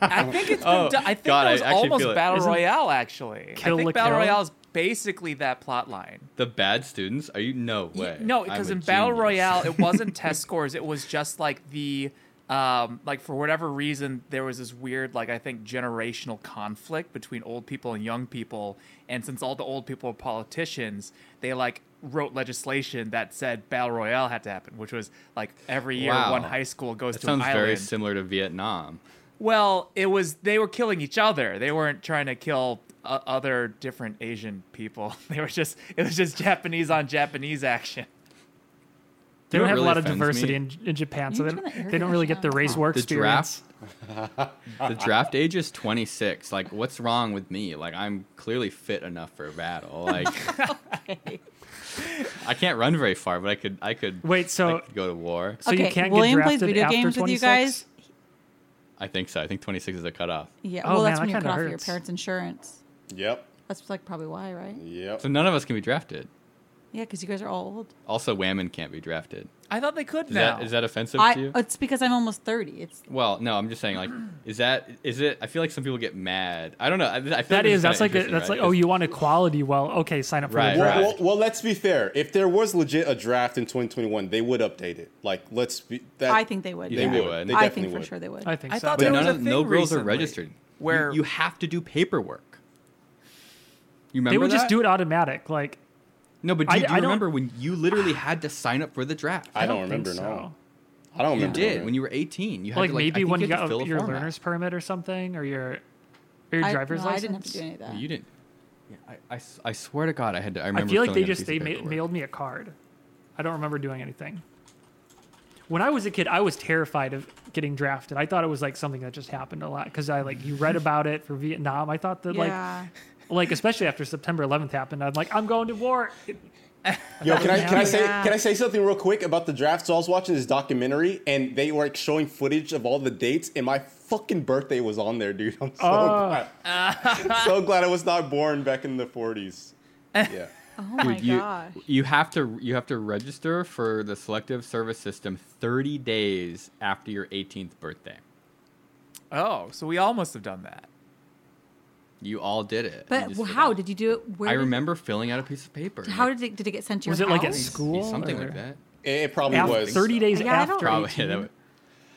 C: I think it's been.
A: Oh,
C: done- I think
A: God,
C: that was almost
A: feel it.
C: battle
D: Isn't
C: royale. Actually,
D: Kill
C: I think battle
D: Kill?
C: royale is basically that plot line.
A: The bad students? Are you no way?
C: No, because in battle
A: genius.
C: royale, it wasn't *laughs* test scores. It was just like the, um, like for whatever reason, there was this weird, like I think, generational conflict between old people and young people. And since all the old people were politicians, they like wrote legislation that said battle royale had to happen, which was like every year
A: Wow.
C: one high school goes
A: That
C: to
A: sounds
C: an
A: very similar to Vietnam.
C: Well, it was they were killing each other. They weren't trying to kill uh, other different Asian people. *laughs* They were just it was just Japanese on Japanese action.
D: They
A: You
D: don't have
A: what
D: a lot of diversity in, in Japan, so they don't,
B: the
D: they don't really get the race war
A: The
D: experience. *laughs*
A: The draft age is 26. Like, what's wrong with me? Like, I'm clearly fit enough for a battle. *laughs* Like, I can't run very far, but I could. I could.
D: Wait,
A: I
D: so
A: could go to war.
D: so you can't
B: William
D: get
B: plays
D: drafted
B: video
D: after
B: games with you
D: 26?
B: guys.
A: I think so. I think 26 is a cutoff.
B: Yeah,
D: Oh,
B: well,
D: man,
B: that's
D: that
B: when you cut
D: kinda
B: off your parents' insurance.
E: Yep.
B: That's like probably why, right?
E: Yep.
A: So none of us can be drafted.
B: Yeah, because you guys are all old.
A: Also, women can't be drafted.
C: I thought they could
A: Is
C: now.
A: that is that offensive
B: I.
A: to you?
B: It's because I'm almost thirty. It's
A: Well, no, I'm just saying. Like, is that is it? I feel like some people get mad. I don't know. I, I feel
D: That
A: like
D: is
A: this
D: that's
A: kinda
D: like a,
A: interesting,
D: that's
A: right?
D: like oh you want equality well okay sign up for
A: Right,
D: the
E: Well,
D: draft.
E: well, well, let's be fair. If there was legit a draft in 2021, they would update it. Like, let's be. That,
B: I think they would.
E: They
B: yeah.
E: would.
A: would?
E: They
B: I
E: definitely
B: think for
E: would.
B: sure they would.
D: I think
C: I
D: so.
C: thought
A: But
C: there
A: none
C: was a
A: of, no girls are
C: recently
A: registered. You-
C: where-
A: you, have to do paperwork. You remember
D: they would just do it automatic like
A: No, but do,
D: I-
A: you- do you
D: don't-
A: remember when you literally had to sign up for the draft?
E: I don't
D: think
E: remember.
D: so.
E: No, I don't remember.
A: you did when you were 18. You had
D: like
A: to, like
D: maybe when you
A: had to
D: got your
A: form
D: learner's permit or something or your or your
B: I,
D: driver's
B: no,
D: license
B: I didn't have to do any of that.
A: You didn't. Yeah, I, I s- I swear to God, I had to. I
D: I feel like they
A: filling out a
D: just they ma- mailed me a card. I don't remember doing anything. When I was a kid, I was terrified of getting drafted. I thought it was like something that just happened a lot because I like you read about it for Vietnam. I thought that
B: yeah.
D: like like especially after September 11th happened, I'm like I'm going to war.
E: Yo, can I can I say can I say something real quick about the draft? So I was watching this documentary and they were like showing footage of all the dates, and my fucking birthday was on there, dude. *laughs* I'm so
D: Oh.
E: glad. *laughs* so glad I was not born back in the 40s. Yeah. *laughs*
B: Oh my
A: Dude, you,
B: gosh.
A: you have to you have to register for the selective service system 30 days after your 18th birthday.
C: Oh, so we all must have done that.
A: You all did it.
B: But well, how did you do it? Where
A: I
B: did-
A: remember filling out a piece of paper.
B: How did it, did it get sent to you?
D: Was
B: your
D: it like at school?
A: something
D: or-
A: like that?
E: It, it probably
D: After,
E: was
D: 30 days
B: Yeah,
D: after.
A: Probably
D: 18.
A: that would-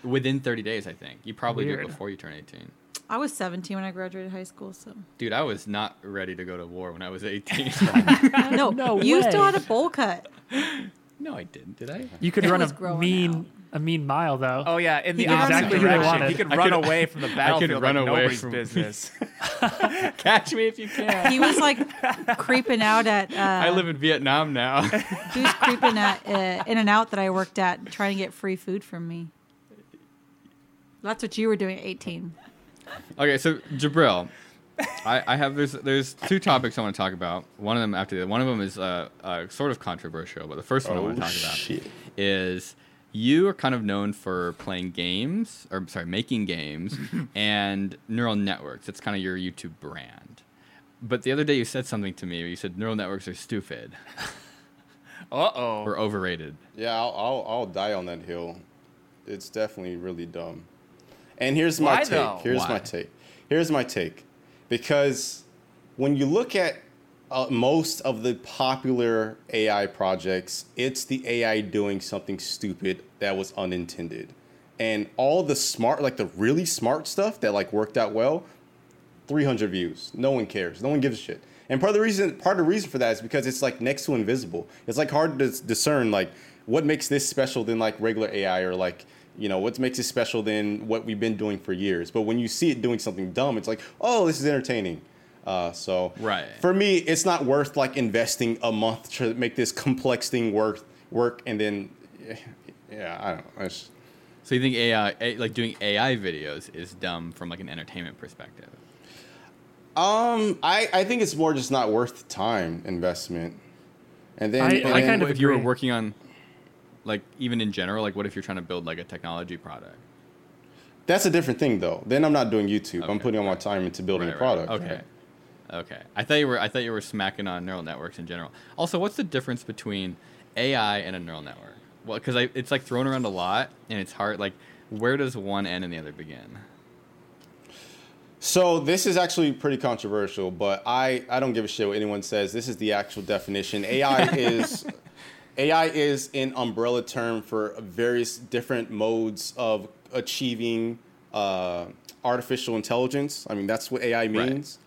A: within 30 days, I think. You probably did
D: Weird.
A: it before you turn 18.
B: I was 17 when I graduated high school, so
A: Dude, I was not ready to go to war when I was 18. *laughs* *laughs*
B: no,
D: No
B: you still had a bowl cut.
A: no, I didn't. Did I?
D: You could
B: It
D: run a mean
B: out.
D: A mean mile though.
C: Oh yeah, in the
B: He could run
C: opposite
B: exactly
C: direction. He could
A: I
C: run
A: could-
C: away from the battlefield
A: I could run
C: like
A: away
C: nobody's
A: from-
C: business. *laughs*
A: Catch me if you can.
B: He was like creeping out at. Uh,
A: I live in Vietnam now.
B: He was creeping at uh, In and Out that I worked at, trying to get free food from me. That's what you were doing at 18.
A: okay, so Jabril, I, I have there's there's two topics I want to talk about. One of them after the one of them is uh, uh, sort of controversial, but the first one I want to
E: Oh,
A: talk about is you are kind of known for playing games, or sorry, making games, *laughs* and neural networks. It's kind of your YouTube brand. But the other day you said something to me. You said neural networks are stupid *laughs*
C: Uh oh.
A: or overrated.
E: Yeah, I'll, I'll I'll die on that hill. It's definitely really dumb. And here's my
C: Why,
E: take.
C: though?
E: Here's
A: Why?
E: my take. Here's my take. Because when you look at uh, most of the popular AI projects, it's the AI doing something stupid that was unintended. And all the smart, like the really smart stuff that like worked out well, 300 views. No one cares. No one gives a shit. And part of the reason, part of the reason for that is because it's like next to invisible. It's like hard to discern like what makes this special than like regular AI or like you know what makes it special than what we've been doing for years. But when you see it doing something dumb, it's like oh this is entertaining. Uh, so
A: Right.
E: for me, it's not worth like investing a month to make this complex thing work work and then yeah I don't know. It's,
A: So you think AI, like doing AI videos, is dumb from like an entertainment perspective?
E: Um, I, I think it's more just not worth the time investment. And then,
D: I-
E: and
D: I
A: like,
E: then-
D: kind of
A: if you were working on, like even in general, like what if you're trying to build like a technology product?
E: that's a different thing though. Then I'm not doing YouTube. I'm putting all my time into building
A: Right,
E: a
A: right,
E: product.
A: Okay. Okay. I thought you were I thought you were smacking on neural networks in general. Also, what's the difference between AI and a neural network? Well, because it's like thrown around a lot, and it's hard. Like, where does one end and the other begin?
E: So this is actually pretty controversial, but I, I don't give a shit what anyone says. This is the actual definition. AI *laughs* is AI is an umbrella term for various different modes of achieving uh, artificial intelligence. I mean, that's what AI means.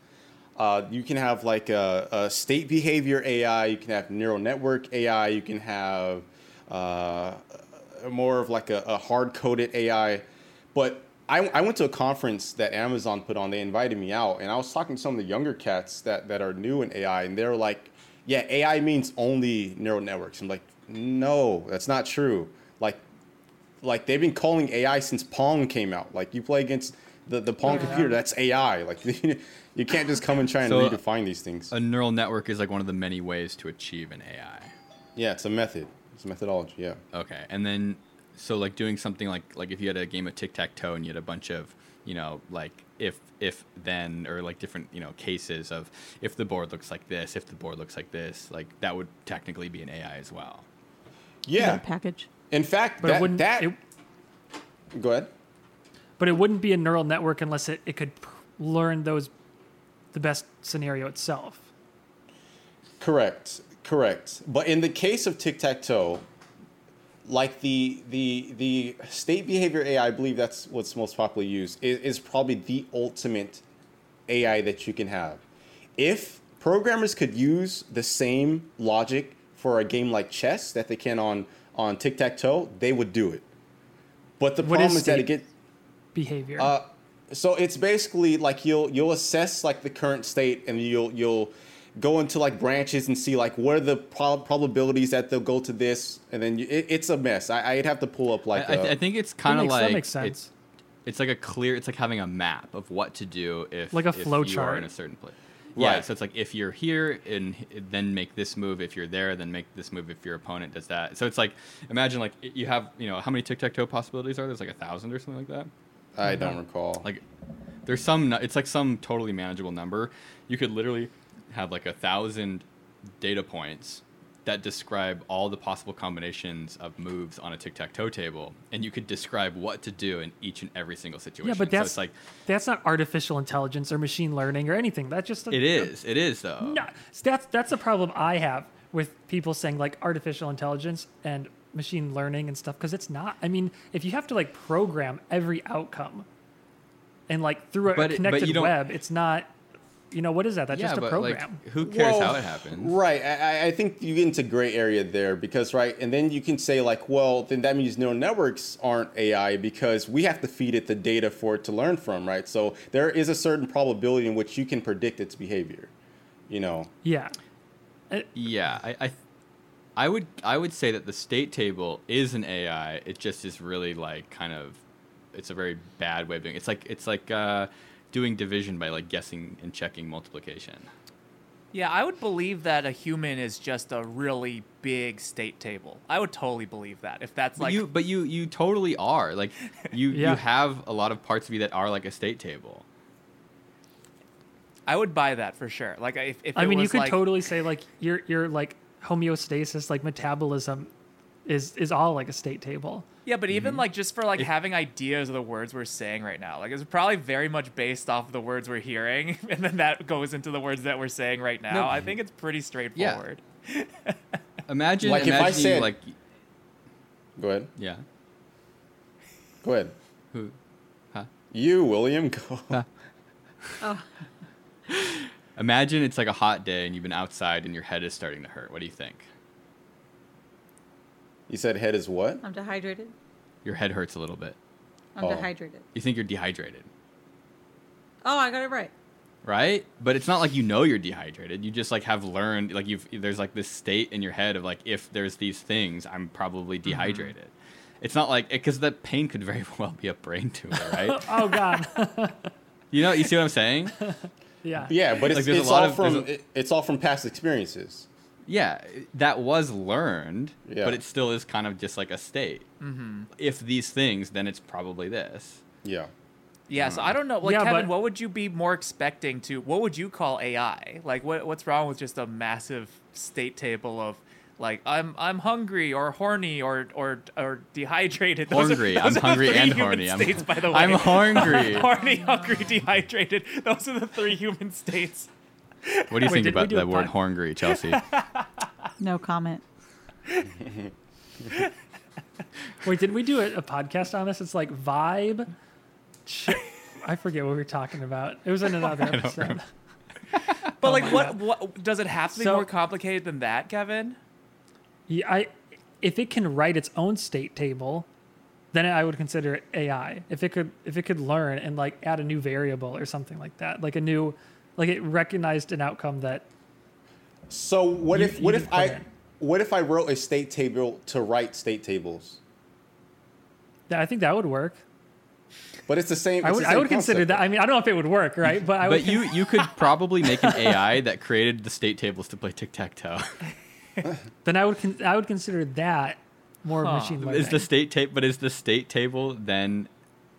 E: Uh, you can have like a, a state behavior AI. You can have neural network AI. You can have uh, more of like a, a hard coded AI. But I, I went to a conference that Amazon put on. They invited me out, and I was talking to some of the younger cats that, that are new in AI, and they're like, "Yeah, AI means only neural networks." I'm like, "No, that's not true." Like, like they've been calling AI since Pong came out. Like you play against the, the Pong computer, that's AI. Like *laughs* you can't just come and try and
A: So,
E: redefine these things.
A: A neural network is like one of the many ways to achieve an AI.
E: yeah, it's a method. It's a methodology. Yeah.
A: Okay, and then so like doing something like like if you had a game of tic tac toe and you had a bunch of you know like if if then or like different you know cases of if the board looks like this, if the board looks like this, like that would technically be an AI as well.
E: Yeah.
B: package.
E: In fact,
D: But it
E: that,
D: wouldn't.
E: that
D: it,
E: go ahead.
D: but it wouldn't be a neural network unless it, it could pr- learn those the best scenario itself.
E: Correct, correct. But in the case of tic tac toe, like the the the state behavior AI, I believe that's what's most popularly used, is, is probably the ultimate AI that you can have. If programmers could use the same logic for a game like chess that they can on on tic tac toe, they would do it. But the
D: What
E: problem
D: is
E: is that it
D: state-
E: get
D: Behavior.
E: uh, so it's basically like you'll you'll assess like the current state and you'll you'll go into like branches and see like what are the prob- probabilities that they'll go to this and then you, it, it's a mess. I, I'd have to pull up like
A: I, I,
E: a-
A: th- I think it's kind of like
D: that makes
A: It's,
D: sense.
A: it's like a clear. It's like having a map of what to do if
D: Like a
A: if
D: flow
A: you are
D: chart.
A: in a certain place. Yeah, so it's like if you're here and then make this move. If you're there, then make this move. If your opponent does that, so it's like imagine like you have you know how many tic tac toe possibilities are there? There's like a thousand or something like that.
E: I don't recall.
A: Like there's some. It's like some totally manageable number. You could literally have like a thousand data points that describe all the possible combinations of moves on a tic-tac-toe table and you could describe what to do in each and every single situation
D: Yeah, but
A: so
D: that's
A: it's like
D: that's not artificial intelligence or machine learning or anything. That's just
A: it is it is though
D: No, that's that's the problem I have with people saying like artificial intelligence and machine learning and stuff because it's not. I mean, if you have to like program every outcome and like through a
A: But it- but
D: connected
A: you don't-
D: web, it's not. You know what is that? That's
A: yeah
D: just a
A: but
D: program.
A: like who cares
E: Well,
A: how it happens
E: Right. I, I- I think you get into gray area there because, right, and then you can say, like, well, then that means neural networks aren't AI because we have to feed it the data for it to learn from, right? So there is a certain probability in which you can predict its behavior, you know?
D: yeah.
A: Uh, yeah, I, I, I would I would say that the state table is an AI. It just is really like kind of, it's a very bad way of doing. It. It's like it's like uh, doing division by like guessing and checking multiplication.
C: Yeah, I would believe that a human is just a really big state table. I would totally believe that if that's
A: But
C: like
A: you but you you totally are like *laughs* you
D: Yeah.
A: you have a lot of parts of you that are like a state table.
C: I would buy that for sure. Like if, if
D: I
C: it
D: mean, you could
C: like,
D: totally say like you're you're like homeostasis, like metabolism, is is all like a state table.
C: Yeah, but
A: Mm-hmm.
C: even like just for like having ideas of the words we're saying right now, like it's probably very much based off of the words we're hearing, *laughs* and then that goes into the words that we're saying right now.
A: No.
C: I think it's pretty straightforward. *laughs*
A: Imagine
E: Like, if I
A: imagine you,
E: said-
A: like
E: Go ahead.
A: yeah
E: Go ahead.
A: who huh
E: You, William, go. *laughs*
A: imagine it's like a hot day and you've been outside and your head is starting to hurt. What do you think?
E: You said head is what?
B: I'm dehydrated.
A: Your head hurts a little bit.
B: I'm
E: Oh.
B: dehydrated.
A: You think you're dehydrated.
B: Oh, I got it right.
A: right but it's not like you know you're dehydrated you just like have learned like you've there's like this state in your head of like if there's these things i'm probably
D: Mm-hmm.
A: dehydrated it's not like because that pain could very *laughs* well be a brain tumor right *laughs*
D: Oh God.
A: you know you see what i'm saying *laughs*
D: yeah.
E: Yeah, but it's,
A: Like, there's a
E: it's
A: lot
E: all
A: of-
E: from
A: a-
E: it- it's all from past experiences.
A: yeah that was learned
E: Yeah.
A: but it still is kind of just like a state mm-hmm. if these things then it's probably this
E: Yeah.
C: Yeah, so I don't know. Like
D: Yeah,
C: Kevin,
D: but-
C: what would you be more expecting to? What would you call AI? Like, what what's wrong with just a massive state table of like I'm I'm hungry or horny or or or dehydrated? *laughs* Those are-
A: hungry
C: those
A: i'm hungry and
C: human
A: horny I'm,
C: States, by the way.
A: I'm hungry *laughs*
C: horny, hungry, dehydrated. Those are the three human states.
A: what do you
D: Wait,
A: think about
D: do a
A: the word
D: pod-
A: hungry chelsea *laughs*
B: No comment.
D: Wait, did we do a, a podcast on this? It's like vibe. Ch- I forget what we were talking about. It was in another episode.
C: But oh like, what what does it have to be
D: So-
C: more complicated than that, Kevin?
D: Yeah, I if it can write its own state table, then I would consider it AI. If it could if it could learn and like add a new variable or something like that, like a new like it recognized an outcome that
E: So what
D: You-
E: if what if I
D: in.
E: what if I wrote a state table to write state tables?
D: that I think that would work.
E: But it's the same.
D: I would
E: the
D: I would consider that. I mean, I don't know if it would work, right? But I would
A: but you you could probably make an ai that created the state tables to play tic-tac-toe *laughs* *laughs*
D: then I would con- I would consider that more
C: Huh.
D: machine learning.
A: Is the state tape? But is the state table then?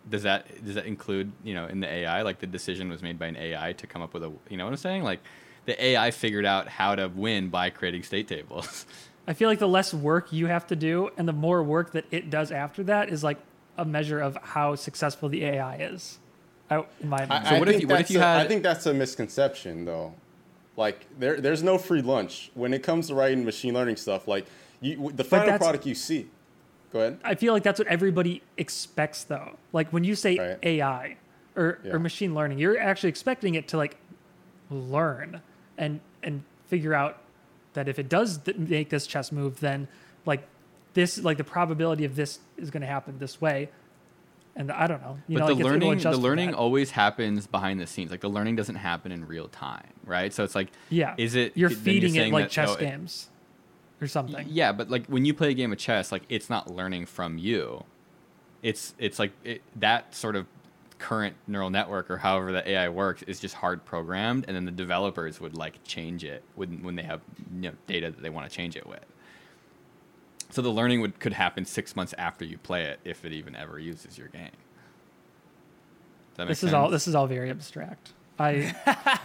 A: Does that does that include you know in the AI like the decision was made by an AI to come up with a you know what I'm saying like the AI figured out how to win by creating state tables. *laughs*
D: I feel like the less work you have to do and the more work that it does after that is like a measure of how successful the AI is. I, in my
E: I,
D: opinion.
E: I
A: what if you- what if you
E: a-
A: had-
E: I think that's a misconception, though. Like there, there's no free lunch when it comes to writing machine learning stuff. Like you, the final product you see. Go ahead.
D: I feel like that's what everybody expects though. Like when you say
E: Right.
D: AI or,
E: Yeah.
D: or machine learning, you're actually expecting it to like learn and and figure out that if it does th- make this chess move, then like this like the probability of this is going to happen this way. And I don't know. You
A: but
D: know,
A: the
D: like, it's- it'll
A: learning the learning always happens behind the scenes. Like the learning doesn't happen in real time, right? So it's like
D: yeah.
A: is it
D: you're feeding it like
A: that,
D: chess
A: oh, it-
D: games or something.
A: Yeah, but like when you play a game of chess, like it's not learning from you. It's it's like it, that sort of current neural network or however the AI works is just hard programmed, and then the developers would like change it when when they have you know, data that they want to change it with. So the learning would could happen six months after you play it, if it even ever uses your game. Does that make
D: This is all this is all very abstract. I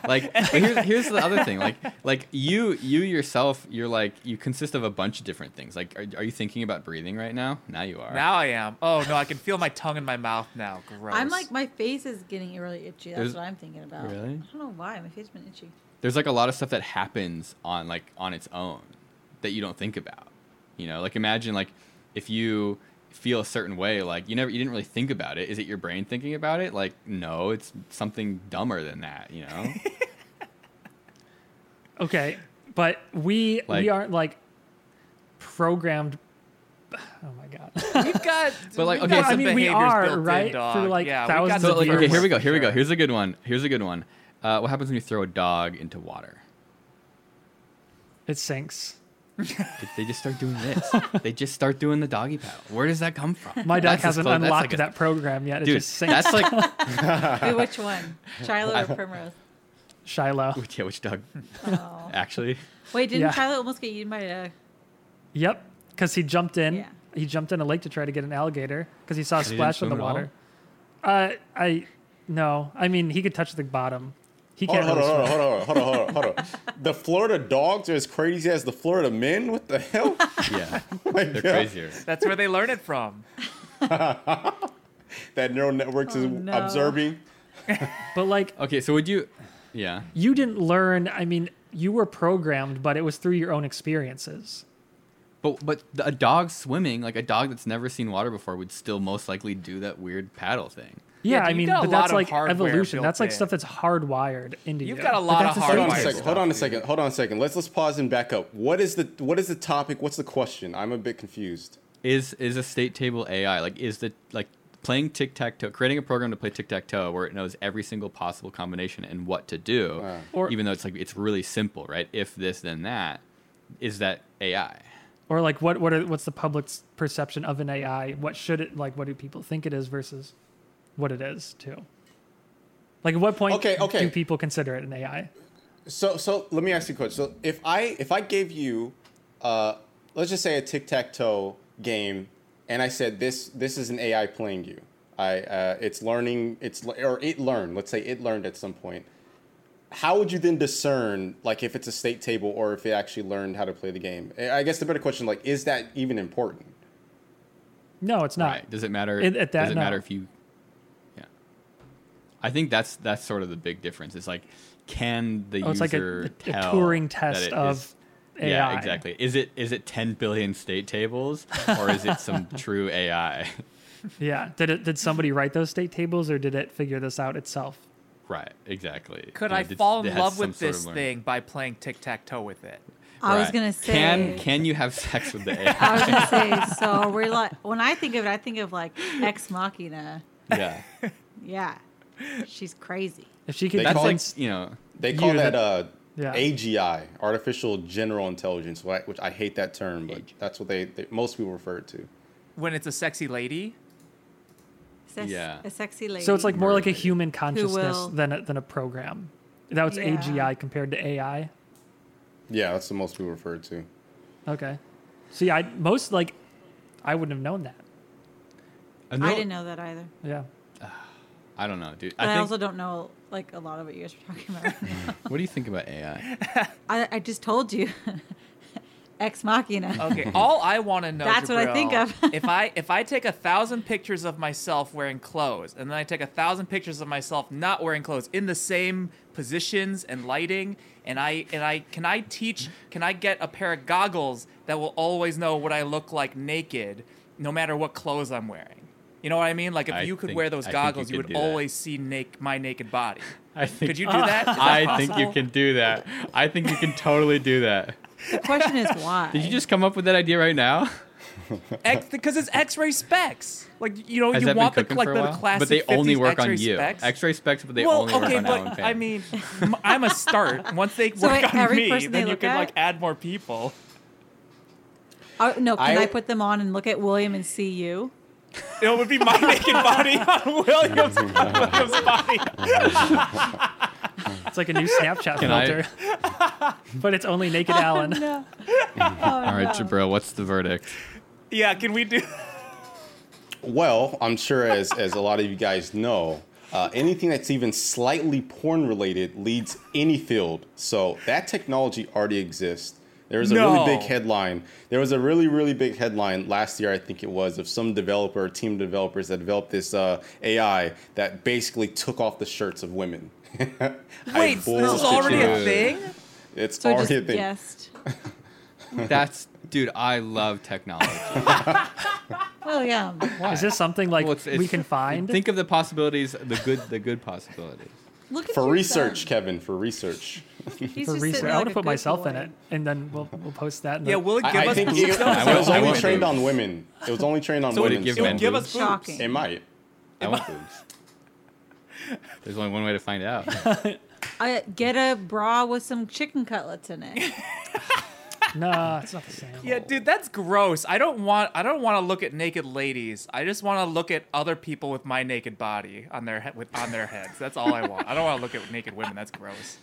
D: *laughs*
A: like *laughs* but here's, here's the other thing like like you you yourself you're like you consist of a bunch of different things like are, are you thinking about breathing right now now you are
C: Now I am. Oh no, I can feel my tongue in my mouth now. Gross.
B: I'm like my face is getting really itchy. That's
A: There's-
B: what I'm thinking about.
A: Really?
B: I don't know why my face has been itchy.
A: there's like a lot of stuff that happens on like on its own that you don't think about you know like imagine like if you feel a certain way like you never you didn't really think about it is it your brain thinking about it like no it's something dumber than that you know *laughs*
D: okay, but we
A: Like-
D: we aren't like programmed. *sighs* Oh my god.
C: we've got. *laughs*
A: But, like, okay,
C: got
A: so-
D: I mean, we are,
C: built in,
D: right? For, like,
C: yeah, we've
D: thousands
A: so like, okay here we go here we go here's a good one here's a good one uh, what happens when you throw a dog into water
D: It sinks.
A: They- they just start doing this they just start doing the doggy paddle where does that come from
D: My
A: dog
D: hasn't
A: close- that's
D: unlocked
A: like a-
D: that program yet. It
A: dude
D: just sinks.
A: that's like *laughs*
B: Wait, which one? Shiloh or *laughs* Primrose?
D: Shiloh.
A: which, yeah, which dog
B: Oh.
A: actually
B: Wait, didn't
D: Yeah.
B: Shiloh almost get eaten by a?
D: Yep, because he jumped in.
B: Yeah.
D: He jumped in a lake to try to get an alligator because he saw a
A: he
D: splash in the
A: swim at all?
D: water. Uh, I no. I mean, he could touch the bottom. He
E: Hold
D: can't
E: on, hold on, hold on, hold on, hold on, hold on. The Florida dogs are as crazy as the Florida men. What the hell? *laughs*
A: yeah *laughs* they're
E: God.
A: crazier
C: That's where they learn it from. *laughs*
E: That neural networks is
B: Oh, no.
E: observing.
D: But like,
A: okay so would you yeah
D: you didn't learn. I mean, you were programmed, but it was through your own experiences.
A: But but a dog swimming, like a dog that's never seen water before, would still most likely do that weird paddle thing.
D: Yeah,
C: Yeah,
D: I mean, but that's like evolution. That's like
C: in.
D: stuff that's hardwired into
C: You've
D: you.
C: Have got a lot of
D: the
E: Hold on a
C: hardwired
E: second.
C: stuff,
E: Hold on a
C: dude.
E: second. Hold on a second. Let's let's pause and back up. What is the what is the topic? What's the question? I'm a bit confused.
A: Is is a state table AI like is the like playing tic tac toe, creating a program to play tic tac toe where it knows every single possible combination and what to do,
E: Wow.
D: Or-
A: even though it's like it's really simple, right? If this then that, is that AI?
D: Or like, what what are what's the public's perception of an AI? What should it like? What do people think it is versus what it is too? Like, at what point
E: Okay, okay.
D: do people consider it an AI?
E: So so let me ask you a question. So if I if I gave you, uh, let's just say a tic tac toe game, and I said this this is an AI playing you. I uh, it's learning it's or it learned. Let's say it learned at some point. How would you then discern like if it's a state table or if it actually learned how to play the game? I I guess the better question like is that even important?
D: No, it's not.
A: Right? Does it matter?
D: It- at that,
A: does it matter if you? Yeah, I think that's that's sort of the big difference. It's like, can the
D: Oh, it's like a-
A: user
D: a- a Turing test of
A: is-
D: AI.
A: Yeah, exactly. Is it is it 10 billion state tables or is it some *laughs* true AI?
D: Yeah. Did it? Did somebody write those state tables, or did it figure this out itself?
A: right, exactly.
C: Could
A: You
C: I
A: it's-
C: fall
A: it
C: in love
A: some
C: with
A: sort of
C: this thing by playing tic tac toe with it?
B: I was gonna say.
A: Can can you have sex with the *laughs* AI?
B: I was gonna say. So we're like, when I think of it, I think of like Ex Machina.
A: yeah,
B: Yeah, she's crazy.
D: If she could
E: They
A: that's
E: call
A: like
D: convince,
A: you know.
E: They call
D: You,
E: that
D: the-
E: uh,
D: Yeah.
E: AGI, artificial general intelligence, whi- which I hate that term, but
A: AGI.
E: that's what they, they most people refer it to.
C: When it's a sexy lady?
B: Sex-
A: Yeah.
B: a sexy lady.
D: so it's like more like a human consciousness than a, than a program. That was
B: Yeah.
D: AGI compared to AI.
E: Yeah, that's the most people refer to.
D: Okay. See, I most like, I wouldn't have known that.
A: I,
B: I didn't know that either.
D: Yeah.
A: I don't know, dude.
B: But I,
A: I
B: also don't know like a lot of what you guys are talking about. *laughs*
A: what do you think about AI?
B: I, I just told you. *laughs* Ex Machina.
C: Okay, *laughs* all I want to know.
B: That's what I think of.
C: if I if I take a thousand pictures of myself wearing clothes, and then I take a thousand pictures of myself not wearing clothes in the same positions and lighting, and I and I can I teach can I get a pair of goggles that will always know what I look like naked, no matter what clothes I'm wearing. You know what I mean? Like if
A: I
C: you could
A: think-
C: wear those
A: I think you
C: goggles, you, would
A: do that.
C: always see nak- my naked body. *laughs*
A: I think.
C: Could you do that? Is *laughs* that
A: I think you can do that. I think you can totally do that.
B: The question is why.
A: Did you just come up with that idea right now? *laughs*
C: X, because it's X-ray specs. Like you know,
A: Has
C: you want
A: been
C: the
A: cooking
C: like
A: for a
C: the classic
A: But they only work on
C: X-ray
A: you.
C: Specs.
A: X-ray specs, but they
C: well,
A: only work
C: okay,
A: on
C: but
A: Allen Payne.
C: I mean, I'm a start. Once they
B: So
C: work
B: wait,
C: on me, then you
B: look
C: can like add more people.
B: Oh, no, can I,
E: I-
B: put them on and look at William and see you?
C: It would be my naked body on *laughs* William's, on William's body.
D: It's like a new Snapchat
A: Can I-
D: filter. but it's only naked Allen.
B: No. *laughs*
A: All right, Jabril, what's the verdict?
C: Yeah, can we do?
E: Well, I'm sure as as a lot of you guys know, Uh, anything that's even slightly porn related leads any field. So that technology already exists. There was a really big headline. There was a really, really big headline last year, I think it was, of some developer, team developers that developed this uh, AI that basically took off the shirts of women. *laughs* I
C: Wait, this is
E: bullshit
C: already a thing?
E: It's
B: So I
E: already a thing.
B: guessed. *laughs*
A: That's dude. I love technology. *laughs*
B: Well, yeah.
D: Is this something like
A: Well, it's-
D: we can find?
A: Think of the possibilities, the good, the good possibilities.
B: Look at
E: For research,
B: son.
E: Kevin, for research.
B: He's
D: for
B: just
D: research.
B: sitting
D: I
B: like
D: want to put
B: good
D: myself in it, and then we'll we'll post that. in
C: Yeah,
D: the-
C: will it give
E: I, I
C: us
E: think
C: boobs,
E: it,
C: though?
E: it was only trained on women. It was only trained on
A: So would it
E: women.
A: give
E: so
A: men
C: give
A: boobs?
C: us
B: Shocking.
E: It might.
A: I want boobs. There's only one way to find out. *laughs*
B: I get a bra with some chicken cutlets in it. *laughs*
D: Nah, it's not the same. *laughs*
C: Yeah, dude, that's gross. I don't want. I don't want to look at naked ladies. I just want to look at other people with my naked body on their he- with on their heads. That's all I want. I don't want to look at naked women. That's gross.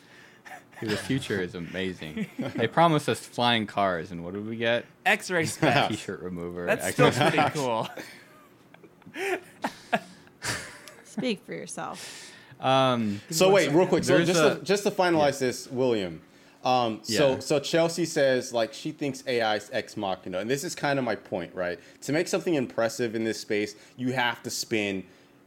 A: Dude, the future is amazing. They promised us flying cars, and what did we get?
C: X-ray *laughs* specs.
A: T-shirt remover.
C: That's still
A: X-Men.
C: pretty cool. *laughs*
B: Speak for yourself.
A: Um,
E: So wait, real quick. So just
A: a-
E: to, just to finalize this, William. Um, so
A: Yeah.
E: so Chelsea says like she thinks AI is ex machina, and this is kind of my point, right? To make something impressive in this space, you have to spend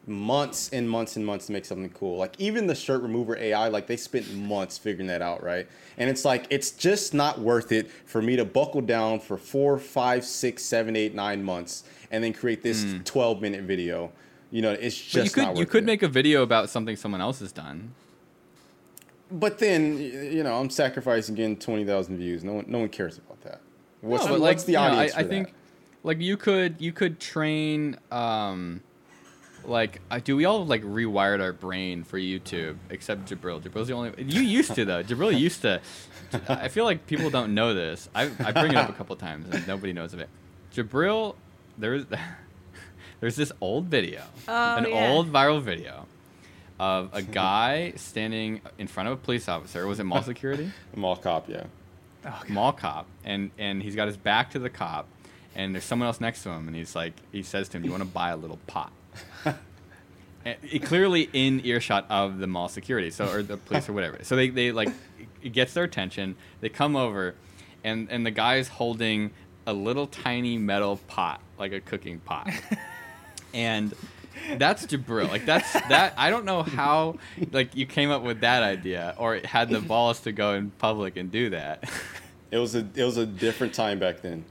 E: months and months and months to make something cool. Like even the shirt remover AI, like they spent months figuring that out, right? And it's like it's just not worth it for me to buckle down for four, five, six, seven, eight, nine months and then create this twelve minute video. You know, it's just
A: but you
E: not
A: could you could
E: it.
A: make a video about something someone else has done.
E: But then, you know, I'm sacrificing getting 20,000 views. No one, no one cares about that. What's,
A: No, but
E: what's the
A: you know,
E: audience
A: I, I think, like you could you could train. Um, like, uh, do we all like rewired our brain for YouTube? Except Jabril. Jabril's the only. You used to though. Jabril used to. I feel like people don't know this. I I bring it up a couple times and nobody knows of it. Jabril, there's *laughs* there's this old video,
B: Oh,
A: an
B: yeah.
A: old viral video. Of a *laughs* guy standing in front of a police officer. Was it mall security? *laughs*
E: Mall cop, yeah.
A: mall cop and and he's got his back to the cop and there's someone else next to him and he's like he says to him you want to buy a little pot and Eh, it, clearly in earshot of the mall security so or the police or whatever so they, they like it gets their attention they come over and and the guy's holding a little tiny metal pot like a cooking pot *laughs* and that's Jabril. Like that's that. I don't know how like you came up with that idea or had the balls to go in public and do that.
E: It was a it was a different time back then.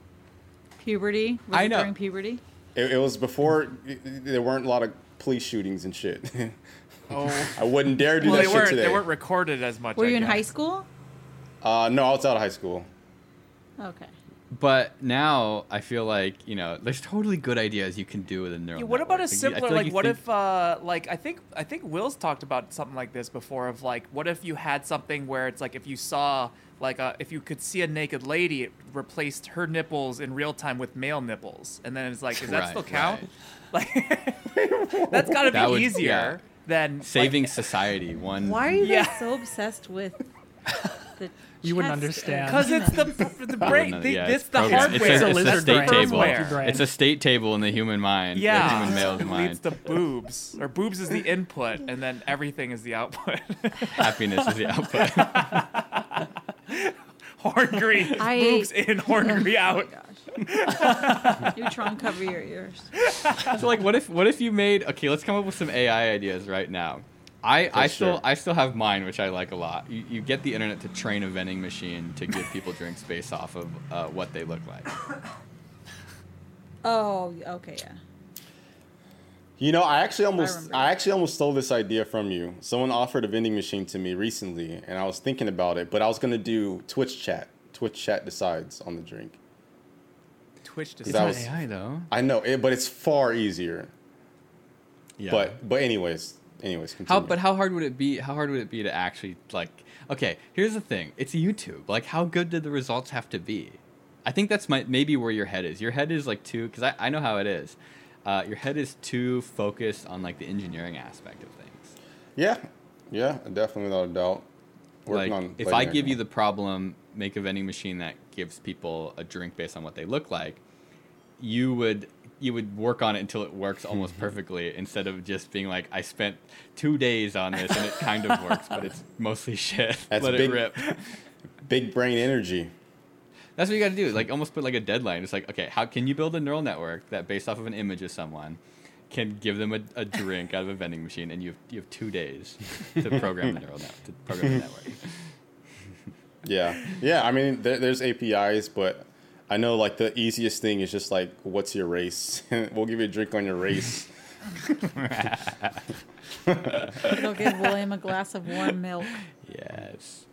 B: Puberty. Was
A: I
B: it
A: know.
B: During puberty.
E: It, it was before there weren't a lot of police shootings and shit. *laughs*
C: Oh,
E: I wouldn't dare do
C: well,
E: that
C: they
E: shit
C: weren't.
E: today.
C: They weren't recorded as much.
B: Were
C: I
B: you in high school?
E: uh, no, I was out of high school.
B: Okay.
A: But now I feel like you know there's totally good ideas you can do with a neural.
C: Yeah, what about a
A: network. Like,
C: simpler like, what
A: think-
C: if uh like I think I think Will's talked about something like this before of like what if you had something where it's like if you saw like uh if you could see a naked lady it replaced her nipples in real time with male nipples and then it's like does that
A: Right,
C: still count?
A: right. *laughs*
C: Like *laughs* that's got to be
A: That would-
C: easier
A: yeah.
C: than
A: saving
C: like,
A: society one?
B: Why are you
C: Yeah.
B: guys so obsessed with *laughs* the
D: You wouldn't understand.
C: Cuz it's the the brain the,
A: yeah,
C: this
A: it's
C: the
A: programmed.
C: hardware
A: It's a,
D: It's
A: it's
D: a
A: a state
D: brain.
A: table. It's a state table in the human mind. the
C: yeah,
A: human male's
C: leads
A: mind.
C: to boobs, or boobs is the input, and then everything is the output.
A: Happiness is the output.
C: horngry
B: I-
C: boobs in, horngry out.
B: Oh *laughs* gosh. Neutron cover your ears.
A: so like, what if what if you made? Okay, let's come up with some AI ideas right now. I, I still
E: sure.
A: I still have mine, which I like a lot. You, you get the internet to train a vending machine to give people drinks based off of uh, what they look like. *coughs*
B: Oh, okay, yeah.
E: You know, I actually almost
B: remember.
E: I, actually almost stole this idea from you. Someone offered a vending machine to me recently, and I was thinking about it, but I was gonna do Twitch chat. Twitch chat decides on the drink.
C: Twitch
A: It's
E: That was-
A: AI though.
E: I know it, but it's far easier.
A: Yeah.
E: But but anyways, anyways,
A: How but how hard would it be? How hard would it be to actually like? Okay, here's the thing. It's YouTube. Like, how good did the results have to be? I think that's my maybe where your head is. Your head is like too because I, I know how it is. Uh, your head is too focused on like the engineering aspect of things.
E: Yeah, yeah, definitely without a doubt. Working
A: like, if I give you the problem, make a vending machine that gives people a drink based on what they look like, you would you would work on it until it works almost *laughs* perfectly instead of just being like I spent two days on this and it *laughs* kind of works, but it's mostly shit. *laughs*
E: That's
A: Let
E: big-
A: it rip.
E: Big brain energy.
A: That's what you got to do. Like almost put like a deadline. It's like, okay, how can you build a neural network that based off of an image of someone can give them a, a drink out of a vending machine, and you have you have two days to program the neural net to program the network.
E: Yeah, yeah. I mean, there, there's APIs, but I know like the easiest thing is just like, what's your race? *laughs* we'll give you a drink on your race. *laughs*
B: It'll give William a glass of warm milk.
A: Yes.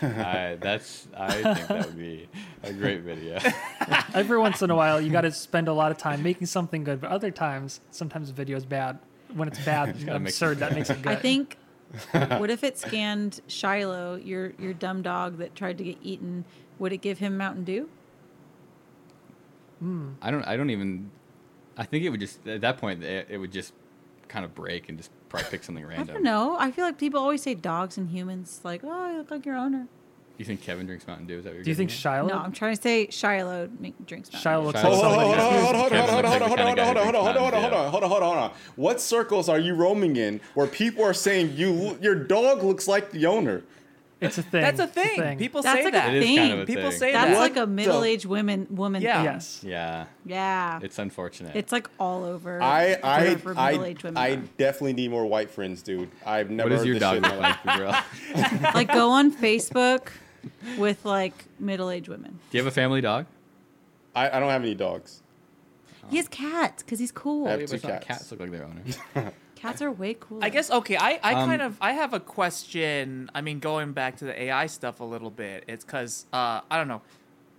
A: I, that's. I think that would be a great video. *laughs*
D: Every once in a while, you got to spend a lot of time making something good, but other times, sometimes the video is bad. When it's bad, and
A: gotta make
D: absurd,
A: it
D: that makes it good.
B: I think. What if it *laughs* scanned Shiloh, your your dumb dog that tried to get eaten? Would it give him Mountain Dew? Hmm.
A: I don't. I don't even. I think it would just at that point it, it would just kind of break and just probably pick something random.
B: I don't know. I feel like people always say dogs and humans. Like, oh, you look like your owner.
A: Do you think Kevin drinks Mountain Dew? Is that what you're
D: Do you think
A: at?
D: Shiloh?
B: No, I'm trying to say Shiloh drinks Mountain
D: Shiloh
B: Dew.
D: looks
A: Shiloh
D: like
A: looks
D: somebody.
A: like
E: Hold on,
A: that.
E: hold on, hold on,
A: Kevin
E: hold on,
A: looks
E: hold on, hold on, hold on, hold on, hold on, hold on, hold on, hold on, hold on. What circles are you roaming in where people are saying you your dog looks like the owner?
D: It's a thing.
C: That's a
D: It's
C: thing. People
B: That's
C: say
B: like a
C: that.
A: It is
B: thing.
A: kind of a
C: People
A: thing.
C: say
B: That's
C: that.
E: What
B: like a
E: the-
B: middle-aged women woman.
C: Yeah.
B: thing.
D: Yes.
A: Yeah,
B: Yeah.
A: it's unfortunate.
B: It's like all over.
E: I I
B: for
E: I,
B: middle-aged women.
E: I definitely need more white friends, dude. I've never
A: what does
E: heard
A: your
E: this
A: dog
E: shit in
A: look
E: my
A: like,
E: life.
A: Jabril? *laughs* *laughs*
B: like go on Facebook with like middle-aged women.
A: Do you have a family dog?
E: I, I don't have any dogs.
B: He has cats because he's cool.
E: I have two
A: but it's not
E: cats.
A: cats look like their owner. *laughs*
B: Cats are way cooler.
C: I guess okay. I, I
A: Um,
C: kind of I have a question. I mean, going back to the AI stuff a little bit, it's because uh, I don't know.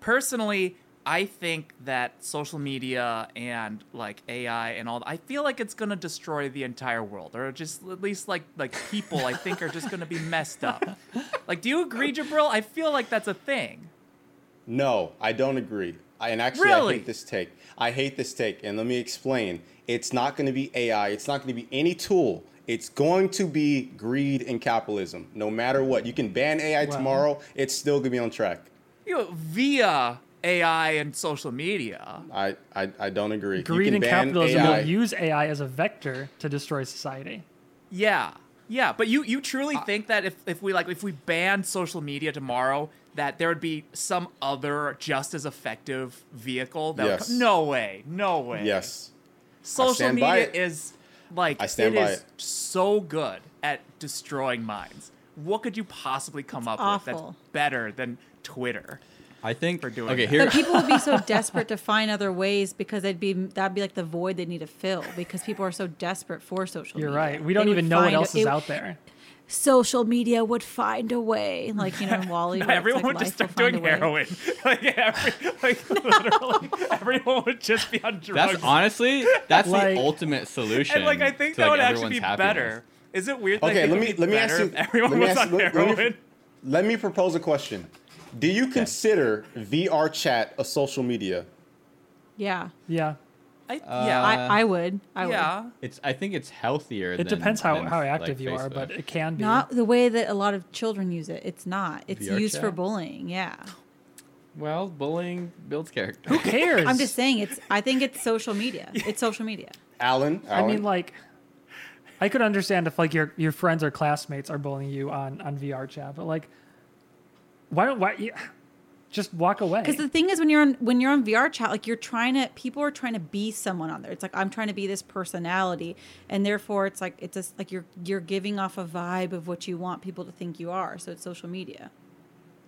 C: Personally, I think that social media and like AI and all, I feel like it's gonna destroy the entire world, or just at least like like people. I think are just gonna be messed up. Like, do you agree, Jabril? I feel like that's a thing.
E: No, I don't agree. I, and actually,
C: Really?
E: I hate this take. I hate this take, and let me explain. It's not going to be AI. It's not going to be any tool. It's going to be greed and capitalism. No matter what, you can ban AI
D: Wow.
E: tomorrow. It's still going to be on track.
C: You know, via AI and social media.
E: I, I, I don't agree. You
D: Greed
E: can
D: and
E: ban
D: capitalism
E: AI.
D: will use AI as a vector to destroy society.
C: Yeah. Yeah, but you you truly
E: Uh,
C: think that if, if we like if we banned social media tomorrow that there would be some other just as effective vehicle that would
E: Yes.
C: co- no way. No way.
E: Yes.
C: Social media is like
E: I stand
C: it
E: by
C: is
E: it.
C: so good at destroying minds. What could you possibly come up with that's better than Twitter?
A: I think.
C: For doing
A: okay,
C: that.
A: here.
B: But people would be so desperate to find other ways because they'd be that'd be like the void they need to fill because people are so desperate for social media.
D: You're
B: media.
D: right. We don't
B: would
D: even know what
B: find a-
D: else is
B: it-
D: out there.
B: Social media would find a way, like you know, in *laughs* Wally.
C: No, everyone
B: like
C: would just
B: life
C: start doing
B: find a
C: heroin. *laughs* like, every, like *laughs* literally, everyone would just be on drugs.
A: That's honestly that's
D: Like-
A: the ultimate solution.
C: and like I think
A: to,
C: that
A: like,
C: would actually be
A: everyone's
C: better. Is it weird?
E: Okay,
C: it
E: let me let me ask you.
C: everyone
E: let
C: was
E: ask
C: on
E: let-
C: heroin.
E: let me- Let me propose a question. Do you consider VR chat a social media?
B: Yeah,
D: Yeah.
C: I,
A: Uh,
C: yeah,
B: I, I would. I would.
C: yeah.
A: It's. I think it's healthier.
D: It
A: than,
D: depends how,
A: than,
D: how
A: like,
D: active you are,
A: Facebook.
D: but it can be.
B: Not the way that a lot of children use it. It's not. It's
A: VR
B: used for
A: chat?
B: bullying. Yeah.
A: well, bullying builds character.
D: Who cares?
B: I'm just saying. It's. I think it's social media. *laughs* It's social media.
E: Allen,
D: I mean, like, I could understand if like your your friends or classmates are bullying you on on VR chat, but like, why don't why? You, just walk away.
B: Because the thing is, when you're on when you're on VR chat, like you're trying to, people are trying to be someone on there. It's like I'm trying to be this personality, and therefore it's like it's just like you're you're giving off a vibe of what you want people to think you are. So it's social media.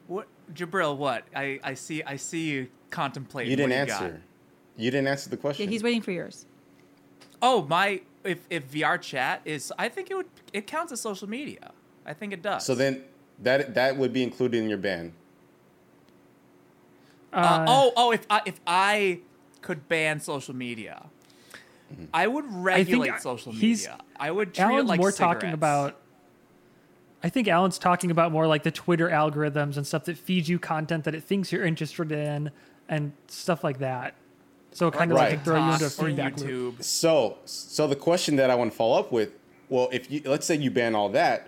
C: What, Jabril? What? I, I see. I see you contemplating.
E: you didn't
C: what got.
E: answer. You didn't answer the question.
B: Yeah,
E: question.
B: he's waiting for yours.
C: Oh my! If if VR chat is, I think it would. It counts as social media. I think it does.
E: so then that that would be included in your ban.
C: Uh,
D: Uh,
C: oh, oh! If I if I could ban social media, I would regulate
D: I-
C: social media. I would treat
D: Allen's
C: it like
D: more
C: cigarettes.
D: talking about. I think Allen's talking about more like the Twitter algorithms and stuff that feeds you content that it thinks you're interested in and stuff like that. So it kind of
E: Right.
D: like throw you into a
C: TikTok or
D: feedback loop.
C: YouTube.
E: So so the question that I want to follow up with, well, if you let's say you ban all that,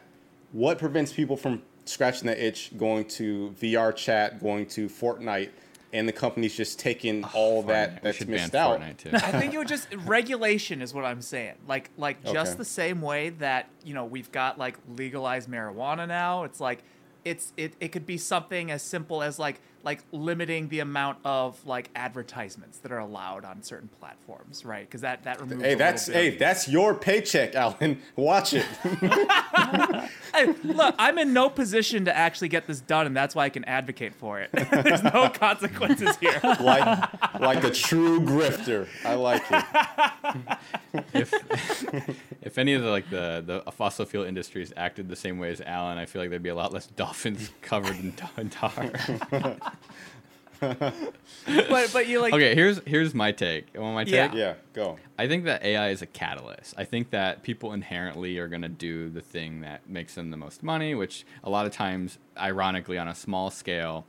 E: what prevents people from scratching the itch, going to VR chat, going to Fortnite, and the company's just taking ah, all
A: Fortnite.
E: that that's
A: should
E: missed out.
C: I think it would just regulation is what I'm saying. Like like just
E: Okay.
C: the same way that you know we've got like legalized marijuana now. It's like it's it, it could be something as simple as like like limiting the amount of like advertisements that are allowed on certain platforms, right? Because that that removes.
E: Hey, that's
C: little bit
E: hey, that's your paycheck, Allen. *laughs* Watch it. *laughs*
C: Hey, look, I'm in no position to actually get this done, and that's why I can advocate for it. *laughs* There's no consequences here.
E: like like a true grifter. I like it.
A: if if any of the like the the fossil fuel industries acted the same way as Allen, I feel like there'd be a lot less dolphins covered in in tar. *laughs*
C: But but you like
A: okay, here's here's my take. You want my
C: Yeah.
E: Yeah, go.
A: I think that AI is a catalyst. I think that people inherently are going to do the thing that makes them the most money, which a lot of times, ironically, on a small scale,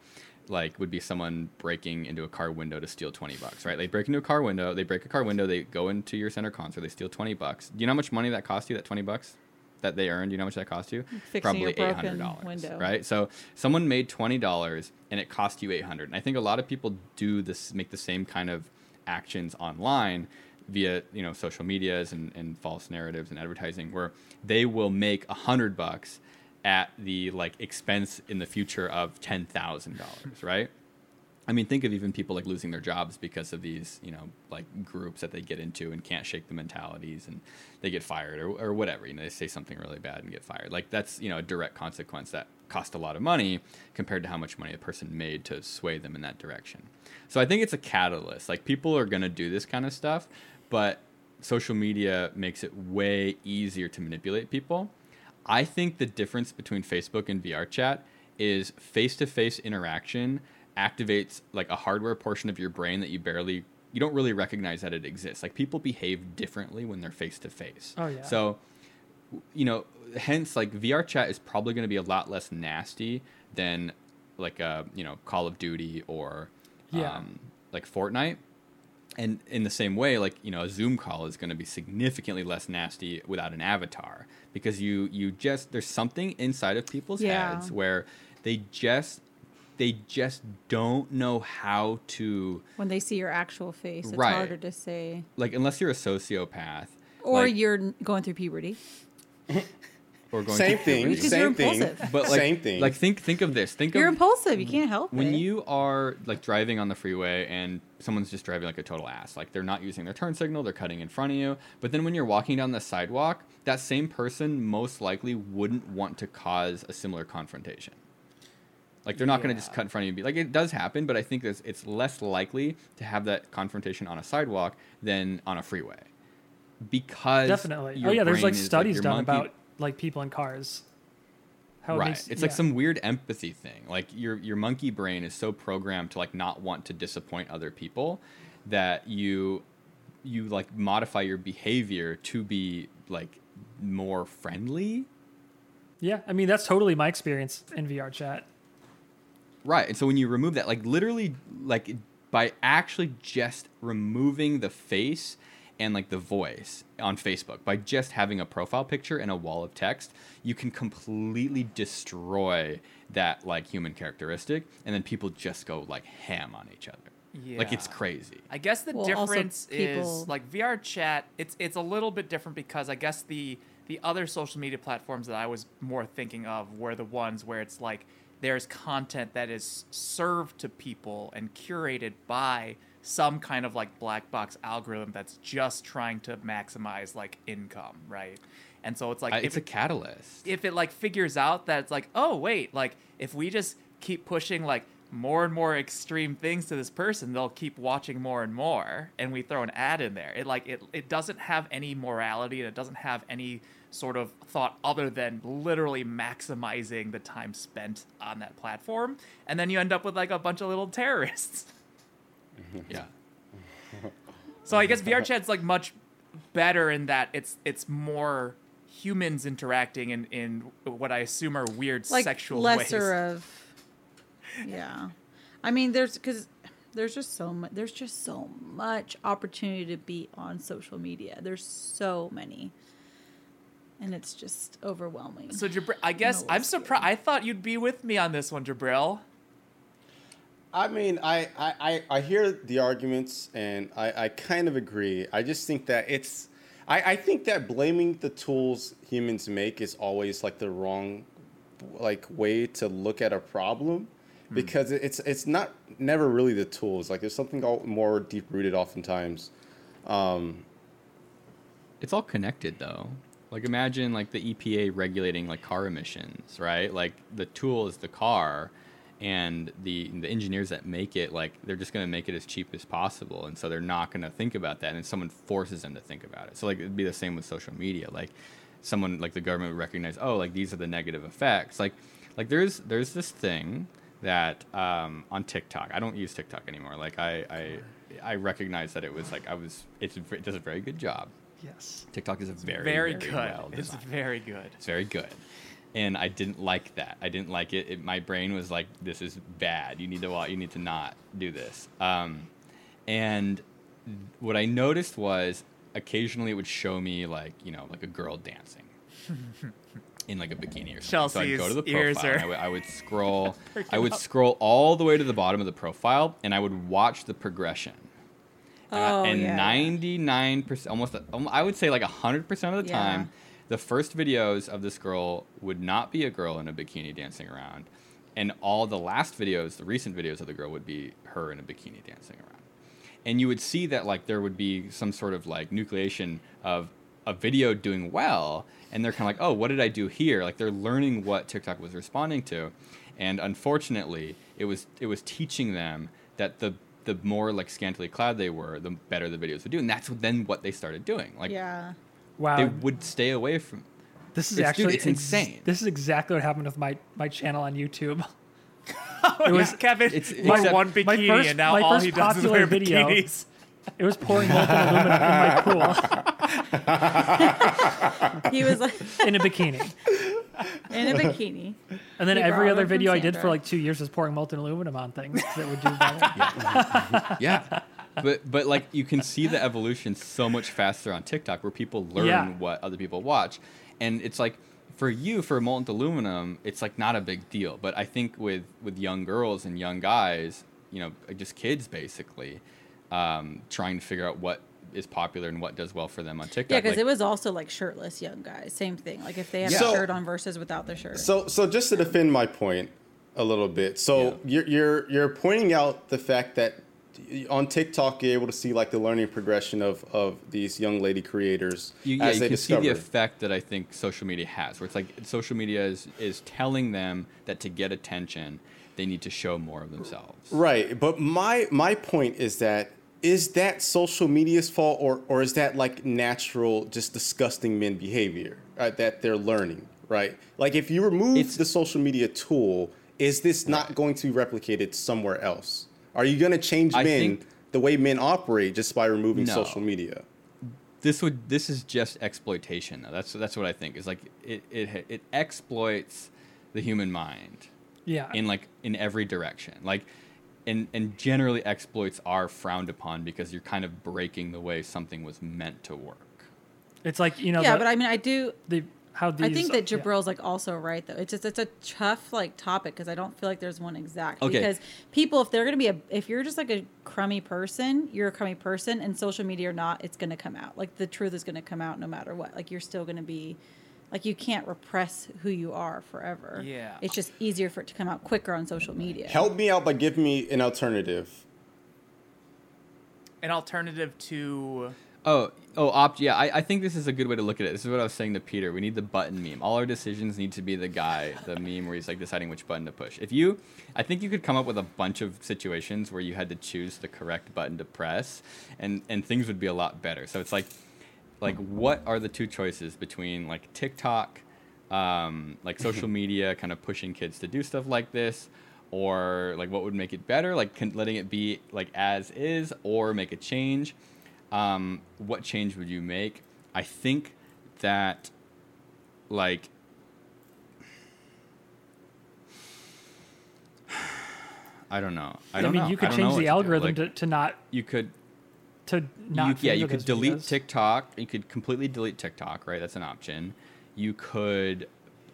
A: like would be someone breaking into a car window to steal 20 bucks, right? They break into a car window, they break a car window, they go into your center console, they steal 20 bucks. Do you know how much money that cost you, that 20 bucks? That they earned, you know how much that cost you?
B: Fixing your broken window.
A: right? So someone made twenty dollars and it cost you eight hundred. And I think a lot of people do this, make the same kind of actions online via you know social medias and, and false narratives and advertising, where they will make a hundred bucks at the like expense in the future of ten thousand dollars, right? I mean, think of even people like losing their jobs because of these, you know, like groups that they get into and can't shake the mentalities and they get fired or, or whatever. You know, they say something really bad and get fired. Like that's, you know, a direct consequence that cost a lot of money compared to how much money a person made to sway them in that direction. So I think it's a catalyst. Like people are going to do this kind of stuff, but social media makes it way easier to manipulate people. I think the difference between Facebook and VR chat is face to face interaction activates like a hardware portion of your brain that you barely you don't really recognize that it exists. Like people behave differently when they're face to face.
D: Oh, yeah.
A: So you know, hence like VR chat is probably going to be a lot less nasty than like a, you know, Call of Duty or
D: Yeah.
A: um, like Fortnite. And in the same way, like you know, a Zoom call is going to be significantly less nasty without an avatar because you you just there's something inside of people's
B: Yeah.
A: heads where they just they just don't know how to
B: When they see your actual face, it's
A: Right.
B: harder to say.
A: like unless you're a sociopath
B: Or
A: like-
B: you're going through puberty. *laughs*
A: or going
E: Same
A: through
E: thing.
A: puberty.
B: Because you're
E: Same thing.
B: impulsive.
A: but like,
E: Same thing.
A: Like think think of this. Think
B: You're
A: of
B: impulsive. You can't help it.
A: when
B: it.
A: you are like driving on the freeway and someone's just driving like a total ass. Like they're not using their turn signal, they're cutting in front of you. But then when you're walking down the sidewalk, that same person most likely wouldn't want to cause a similar confrontation. Like they're not going to just
C: Yeah.
A: cut in front of you. and be Like it does happen, but I think it's, it's less likely to have that confrontation on a sidewalk than on a freeway. Because
D: Definitely. Oh yeah, there's like studies
A: your
D: done
A: monkey-
D: about like people in cars. How it
A: right
D: makes-
A: it's like some weird empathy thing like your your monkey brain is so programmed to like not want to disappoint other people that you you like modify your behavior to be like more friendly
D: Yeah, I mean that's totally my experience in VR chat.
A: Right and so when you remove that like literally like by actually just removing the face and like the voice on Facebook by just having a profile picture and a wall of text, you can completely destroy that like human characteristic, and then people just go like ham on each other. Yeah. Like it's crazy.
C: I guess the
B: Well,
C: difference
B: people-
C: is like VR chat. It's it's a little bit different because I guess the the other social media platforms that I was more thinking of were the ones where it's like there's content that is served to people and curated by some kind of like black box algorithm that's just trying to maximize like income, right? And so it's like
A: Uh, it's a
C: it-
A: catalyst.
C: if it like figures out that it's like, oh wait, like if we just keep pushing like more and more extreme things to this person, they'll keep watching more and more, and we throw an ad in there. It like it it doesn't have any morality and it doesn't have any sort of thought other than literally maximizing the time spent on that platform, and then you end up with like a bunch of little terrorists. *laughs*
A: yeah.
C: So I guess VR chat's like much better in that it's it's more humans interacting in in what I assume are weird
B: like
C: sexual
B: lesser
C: ways.
B: of. Yeah, I mean, there's because there's just so much. There's just so much opportunity to be on social media. There's so many, and it's just overwhelming.
C: So Jabril, I guess I'm surprised. I thought you'd be with me on this one, Jabril.
E: I mean, I, I, I, I hear the arguments and I, I kind of agree. I just think that it's, I, I think that blaming the tools humans make is always like the wrong, like way to look at a problem, because it's it's not never really the tools. Like there's something all more deep rooted oftentimes. Um,
A: It's all connected though. Like imagine like the EPA regulating like car emissions, right? Like the tool is the car and the the engineers that make it like they're just going to make it as cheap as possible and so they're not going to think about that and someone forces them to think about it. So like it'd be the same with social media. Like someone like the government would recognize, "Oh, like these are the negative effects." Like like there's there's this thing that um, on TikTok. I don't use TikTok anymore. Like I I I recognize that it was like I was it's it does a very good job.
D: Yes.
A: TikTok is a very
C: Very,
A: very,
C: good.
A: well
C: it's very good.
A: It's very good. And I didn't like that. I didn't like it. it. My brain was like, "This is bad. You need to wa- You need to not do this." Um, and what I noticed was occasionally it would show me like you know like a girl dancing *laughs* in like a bikini or something. so I'd go to the
C: Chelsea's
A: profile. and
C: are
A: I would, I would scroll. *laughs* I would
C: up.
A: scroll all the way to the bottom of the profile, and I would watch the progression.
B: Oh,
A: and
B: yeah.
A: ninety nine percent, almost, um, I would say like hundred percent of the
B: Yeah.
A: time, the first videos of this girl would not be a girl in a bikini dancing around, and all the last videos, the recent videos of the girl, would be her in a bikini dancing around. And you would see that like there would be some sort of like nucleation of a video doing well, and they're kind of like, oh, what did I do here? Like they're learning what TikTok was responding to, and unfortunately, it was it was teaching them that the the more like scantily clad they were, the better the videos would do, and that's then what they started doing. Like
B: yeah.
D: Wow.
A: they would stay away from.
D: this is
A: it's- dude,
D: actually
A: it's
D: ex-
A: insane.
D: This is exactly what happened with my my channel on YouTube. *laughs*
C: It
D: was-
C: Kevin.
A: it's-
C: It's
A: except-
C: one
D: my
C: bikini,
D: first-
C: and now
D: my
C: all he does is wear
D: video-
C: bikinis. *laughs*
D: It was pouring molten aluminum in my pool *laughs*
B: He was like
D: in a bikini.
B: In a bikini.
D: And then
B: He
D: every
B: borrowed
D: other
B: from
D: video I did for
B: Sandra.
D: like two years was pouring molten aluminum on things *laughs* that would do better.
A: Yeah, but but like you can see the evolution so much faster on TikTok, where people learn
D: Yeah.
A: what other people watch, and it's like for you for molten aluminum, it's like not a big deal. But I think with with young girls and young guys, you know, just kids basically, um, trying to figure out what is popular and what does well for them on TikTok.
B: Yeah, because
A: like-
B: it was also like shirtless young guys. Same thing. Like if they have
E: So-
B: a shirt on versus without the shirt.
E: So, so just to defend my point a little bit, so you're you're you're pointing out the fact that on TikTok you're able to see like the learning progression of of these young lady creators
A: you, yeah,
E: as
A: you
E: they
A: can
E: discover.
A: see the effect that I think social media has, where it's like social media is is telling them that to get attention, they need to show more of themselves.
E: Right, but my my point is that is that social media's fault or or is that like natural just disgusting men behavior right, that they're learning, right? Like if you remove
A: It's-
E: the social media tool, is this not going to be replicated somewhere else? Are you going to change
A: I
E: men
A: think-
E: the way men operate just by removing
A: No.
E: social media?
A: this would this is just exploitation though. That's that's what I think is like it it it exploits the human mind
D: Yeah.
A: in like in every direction. Like and and generally exploits are frowned upon because you're kind of breaking the way something was meant to work.
D: it's like, you know,
B: yeah,
D: the,
B: but I mean, I do.
D: the, how these,
B: I think that
D: yeah.
B: Jabril's like also right though. It's just it's a tough like topic because I don't feel like there's one exact.
A: Okay.
B: Because people, if they're gonna be a, if you're just like a crummy person, you're a crummy person, and social media or not, it's gonna come out. Like the truth is gonna come out no matter what. Like you're still gonna be, like you can't repress who you are forever.
C: Yeah.
B: It's just easier for it to come out quicker on social media.
E: Help me out by giving me an alternative.
C: An alternative to
A: Oh, oh, opt. Yeah, I, I think this is a good way to look at it. This is what I was saying to Peter. We need the button meme. All our decisions need to be the guy, the *laughs* meme where he's like deciding which button to push. If you, I think you could come up with a bunch of situations where you had to choose the correct button to press, and and things would be a lot better. So it's like, like what are the two choices between like TikTok, um, like *laughs* social media, kind of pushing kids to do stuff like this, or like what would make it better, like con- letting it be like as is, or make a change um, what change would you make? I think that, like, *sighs* I don't know. I
D: I,
A: don't
D: mean,
A: know.
D: you could change the
A: to
D: algorithm
A: Like,
D: to, to not
A: You could.
D: To not.
A: you, yeah, you could delete
D: videos.
A: TikTok. You could completely delete TikTok, right? That's an option. You could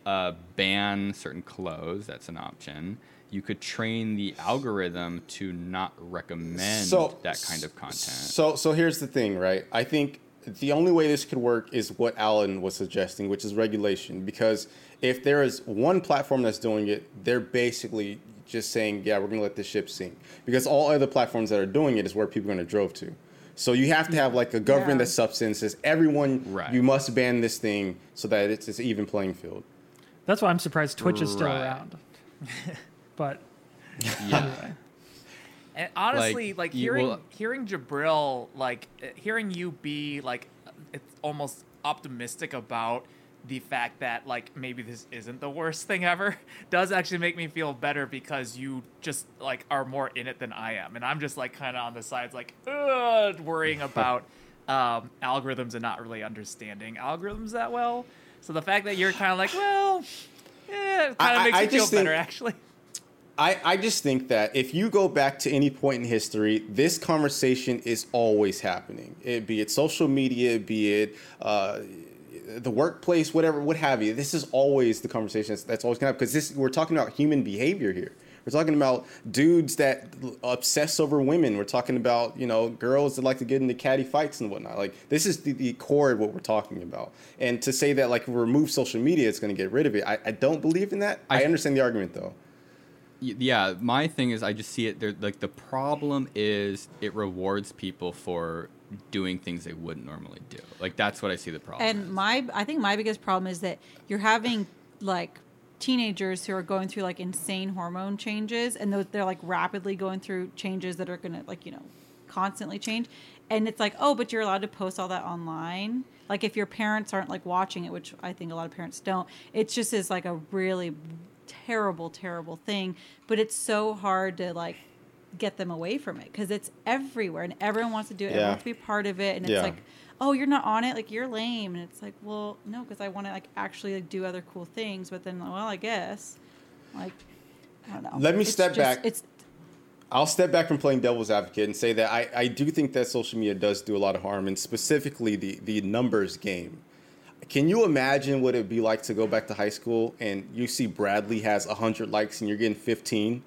A: uh, ban certain clothes. That's an option. You could train the algorithm to not recommend
E: So-
A: that kind of content.
E: So so here's the thing, right? I think the only way this could work is what Allen was suggesting, which is regulation. Because if there is one platform that's doing it, they're basically just saying, yeah, we're gonna let this ship sink. Because all other platforms that are doing it is where people are gonna drove to. So you have to have like a government
B: Yeah.
E: that substances everyone.
A: Right.
E: You must ban this thing so that it's it's an even playing field.
D: That's why I'm surprised Twitch is still
A: Right.
D: around. *laughs* but
A: yeah.
D: anyway. *laughs*
C: And honestly,
A: Like,
C: like,
A: you
C: hearing
A: will-
C: hearing Jabril, like uh, hearing you be like, it's almost optimistic about the fact that like maybe this isn't the worst thing ever *laughs* does actually make me feel better because you just like are more in it than I am, and I'm just like kind of on the sides, like worrying *laughs* about um, algorithms and not really understanding algorithms that well. So the fact that you're kind of like, well, yeah, it kind of makes
E: I
C: me feel
E: think-
C: better actually. *laughs*
E: I, I just think that if you go back to any point in history, this conversation is always happening. It be it social media, be it uh, the workplace, whatever, what have you. This is always the conversation that's, that's always to happen because this we're talking about human behavior here. We're talking about dudes that obsess over women. We're talking about you know girls that like to get into catty fights and whatnot. Like this is the, the core of what we're talking about. And to say that like remove social media, it's going to get rid of it. I, I don't believe in that. I
A: I-
E: understand the argument though.
A: Yeah my thing is i just see it there like the problem is it rewards people for doing things they wouldn't normally do like that's what i see the problem
B: And
A: is.
B: my, I think my biggest problem is that you're having like teenagers who are going through like insane hormone changes, and those they're like rapidly going through changes that are gonna like you know constantly change, and it's like oh, but you're allowed to post all that online. Like if your parents aren't like watching it, which I think a lot of parents don't, it just is like a really terrible, terrible thing. But it's so hard to like get them away from it because it's everywhere and everyone wants to do it. Everyone
E: Yeah.
B: wants to be part of it, and it's
E: Yeah.
B: like oh you're not on it like you're lame and it's like well no because i want to like actually like do other cool things but then well i guess like i don't know
E: Let me
B: It's
E: step
B: just-
E: back.
B: it's
E: I'll step back from playing devil's advocate and say that I, I do think that social media does do a lot of harm, and specifically the, the numbers game. Can you imagine what it'd be like to go back to high school and you see Bradley has 100 likes and you're getting 15?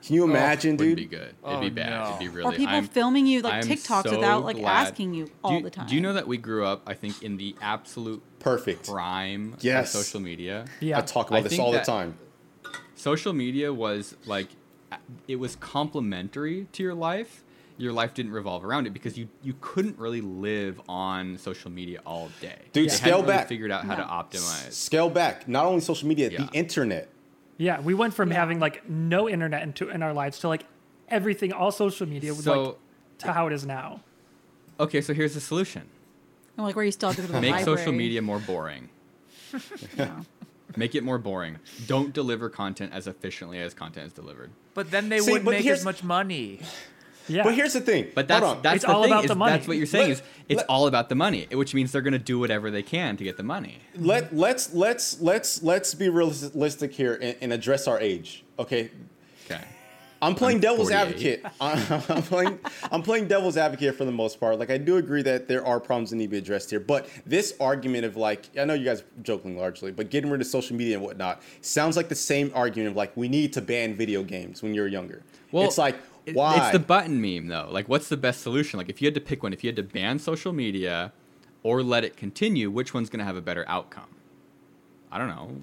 A: Yeah
E: Can you oh,
A: imagine,
E: dude?
A: Oh, it'd be good
C: Oh,
A: it'd be bad
C: no.
A: it'd be really.
B: or
A: really
B: people
A: I'm-
B: filming you like
A: I'm
B: tiktoks
A: so
B: without like
A: glad-
B: asking you
A: Do
B: all
A: you-
B: the time
A: do you know that we grew up i think in the absolute
E: Perfect.
A: prime
E: Yes.
A: of social media
D: Yeah.
E: I talk about
A: I
E: this all the time.
A: social media was like it was complementary to your life your life didn't revolve around it because you you couldn't really live on social media all day
E: Dude,
A: They
E: scale
A: hadn't really
E: back.
A: figured out how to optimize
E: Scale back. Not only social media,
A: Yeah.
E: the internet.
D: Yeah, we went from
B: Yeah.
D: having like no internet into in our lives to like everything, all social media, with
A: So-
D: like to how it is now.
A: okay so here's the solution
B: and like where you still have to go to the
A: make
B: library
A: social media more boring *laughs*
B: Yeah.
A: make it more boring don't deliver content as efficiently as content is delivered
C: But then they
E: See,
C: wouldn't make as much money.
D: Yeah,
E: But here's the thing.
A: but
E: Hold
A: that's
E: on.
A: that's
D: It's
A: the
D: all
A: thing
D: about
A: is
D: the money.
A: that's what you're saying
E: Let-
A: is it's
E: let-
A: all about the money which means they're going to do whatever they can to get the money
E: let let's let's let's let's be realistic here and, and address our age. Okay,
A: okay
E: I'm playing
A: I'm
E: devil's
A: 48.
E: advocate. *laughs* I'm, I'm playing. I'm playing devil's advocate for the most part. Like I do agree that there are problems that need to be addressed here, but this argument of like, I know you guys are joking largely, but getting rid of social media and whatnot sounds like the same argument of like we need to ban video games when you're younger.
A: Well,
E: it's like
A: it-
E: why?
A: It's the button meme though. Like, what's the best solution? Like, if you had to pick one, if you had to ban social media or let it continue, which one's going to have a better outcome? I don't know.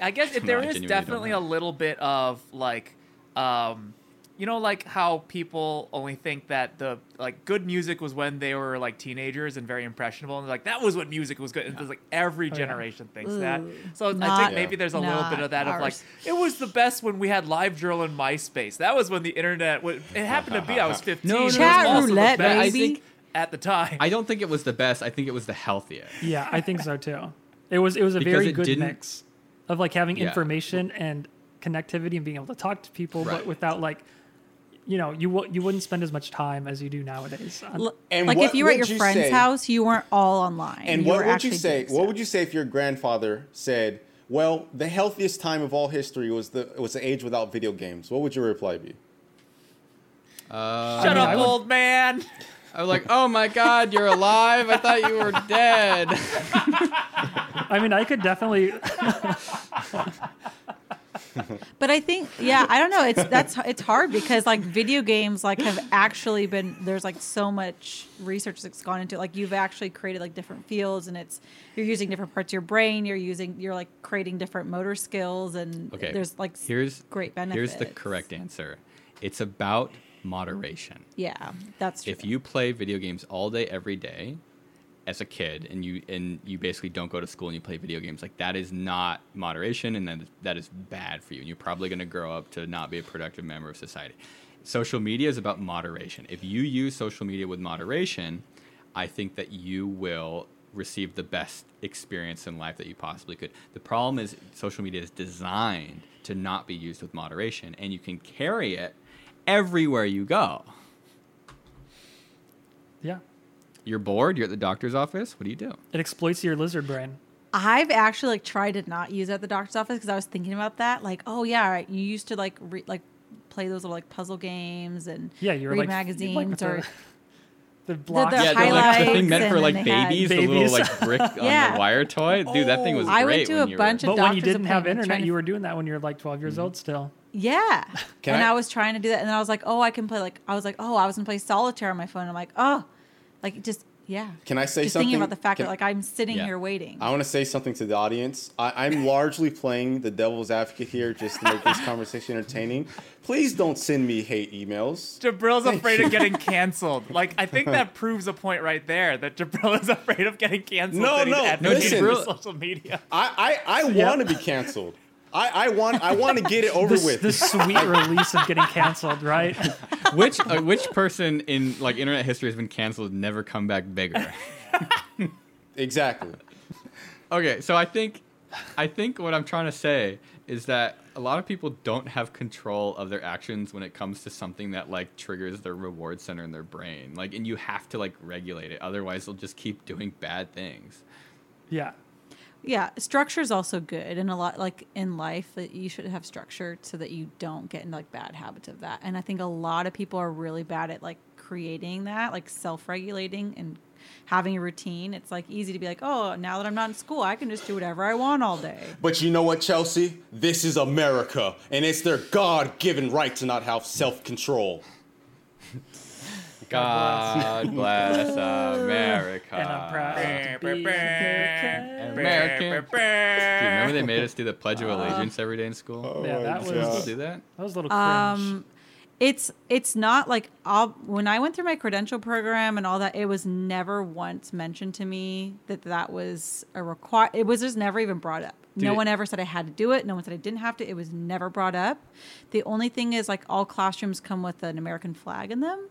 C: I guess *laughs* if
A: No,
C: there
A: I
C: is definitely a little bit of like, um, you know, like how people only think that the like good music was when they were like teenagers and very impressionable, and like that was what music was good. And it's like every oh,
D: yeah.
C: generation thinks that.
B: Ooh,
C: So I think maybe there's a little bit of that of like it was the best when we had live LiveJournal and MySpace. That was when the internet. was It happened to be I was *laughs* 15.
A: No,
C: but it was
A: no,
B: Chat
C: the
B: roulette,
C: best
A: I
B: baby.
A: think
C: at the time.
A: I don't think it was the best. I think it was the healthiest.
D: yeah, I think so too. It was it was a
A: Because
D: very good mix of like having
A: Yeah.
D: information and connectivity and being able to talk to people,
A: Right.
D: but without like, you know, you w- you wouldn't spend as much time as you do nowadays. on-
E: And
B: like if you were at your
E: you
B: friend's
E: say-
B: house you weren't all online
E: and
B: you
E: what would you say? What would you say if your grandfather said, "Well, the healthiest time of all history was the was the age without video games"? What would your reply be?
A: Uh,
C: Shut
D: I mean,
C: up,
D: would-
C: old man.
A: I was like, "Oh my God, you're alive! I thought you were dead." *laughs*
D: I mean, I could definitely. *laughs* *laughs*
B: But I think, yeah, I don't know. It's that's it's hard because like video games like have actually been there's like so much research that's gone into it. like you've actually created like different fields and it's you're using different parts of your brain. You're using you're like creating different motor skills and
A: Okay.
B: there's like
A: here's
B: great benefits.
A: Here's the correct answer. It's about moderation.
B: Yeah, that's true.
A: If you play video games all day every day as a kid and you and you basically don't go to school and you play video games like that is not moderation and that that is bad for you and you're probably going to grow up to not be a productive member of society. Social media is about moderation. If you use social media with moderation, I think that you will receive the best experience in life that you possibly could. The problem is social media is designed to not be used with moderation and you can carry it everywhere you go.
D: Yeah.
A: You're bored, you're at the doctor's office, what do you do?
D: It exploits your lizard brain.
B: I've actually like tried to not use it at the doctor's office because I was thinking about that. Like, oh yeah, right. You used to like re- like play those little like puzzle games and
D: Yeah, you were
B: read
D: like you'd, like,
B: magazines or *laughs*
D: the, the block.
B: the
A: yeah, they're like the thing meant for like
B: then they had-
A: babies, the little like brick *laughs* on the wire toy. Dude, that thing was
B: I
A: great.
B: went to
A: when
B: a
A: you
B: bunch
A: were,
B: of
D: but when you didn't have internet,
B: trying
D: you were doing that when you were like 12 years mm-hmm. old still.
B: Yeah.
E: Can
B: and
E: I-
B: I, was trying to do that. And then I was like, oh, I can play like, I was like, oh, I was going to play solitaire on my phone. I'm like, oh, like just, yeah.
E: Can I say
B: just
E: something?
B: thinking about the fact
E: Can-
B: that like I'm sitting
A: Yeah.
B: here waiting.
E: I want to say something to the audience. I, I'm largely playing the devil's advocate here just to make this *laughs* conversation entertaining. Please don't send me hate emails.
C: Jabril's afraid of getting canceled. *laughs* Like I think that proves a point right there that Jabril is afraid of getting canceled.
E: No,
C: that he's
E: no,
C: advocating
E: listen.
C: for social media.
E: I, I, I want to be canceled. I, I want I want to get it *laughs* over
D: This,
E: with.
D: this sweet release of getting canceled, right? *laughs*
A: which uh, which person in like internet history has been canceled and never come back bigger? *laughs*
E: exactly.
A: okay, so I think I think what I'm trying to say is that a lot of people don't have control of their actions when it comes to something that like triggers their reward center in their brain. Like and you have to like regulate it otherwise they'll just keep doing bad things.
D: Yeah.
B: Yeah. Structure is also good. And a lot like in life that you should have structure so that you don't get into like bad habits of that. And I think a lot of people are really bad at like creating that, like self regulating and having a routine. It's like easy to be like, oh, now that I'm not in school, I can just do whatever I want all day.
E: But you know what, Chelsea? This is America, and it's their God-given right to not have self-control.
A: God bless *laughs* America.
D: And I'm proud to be American.
A: American. Do you remember they made us do the Pledge of Allegiance every day in school?
E: Oh
D: Yeah, that was-
A: Did
E: God.
A: do that?
D: That was a little cringe.
B: Um, it's it's not like I'll, when I went through my credential program and all that, it was never once mentioned to me that that was a require. It was just never even brought up. no one ever said I had to do it. No one said I didn't have to. It was never brought up. The only thing is like all classrooms come with an American flag in them.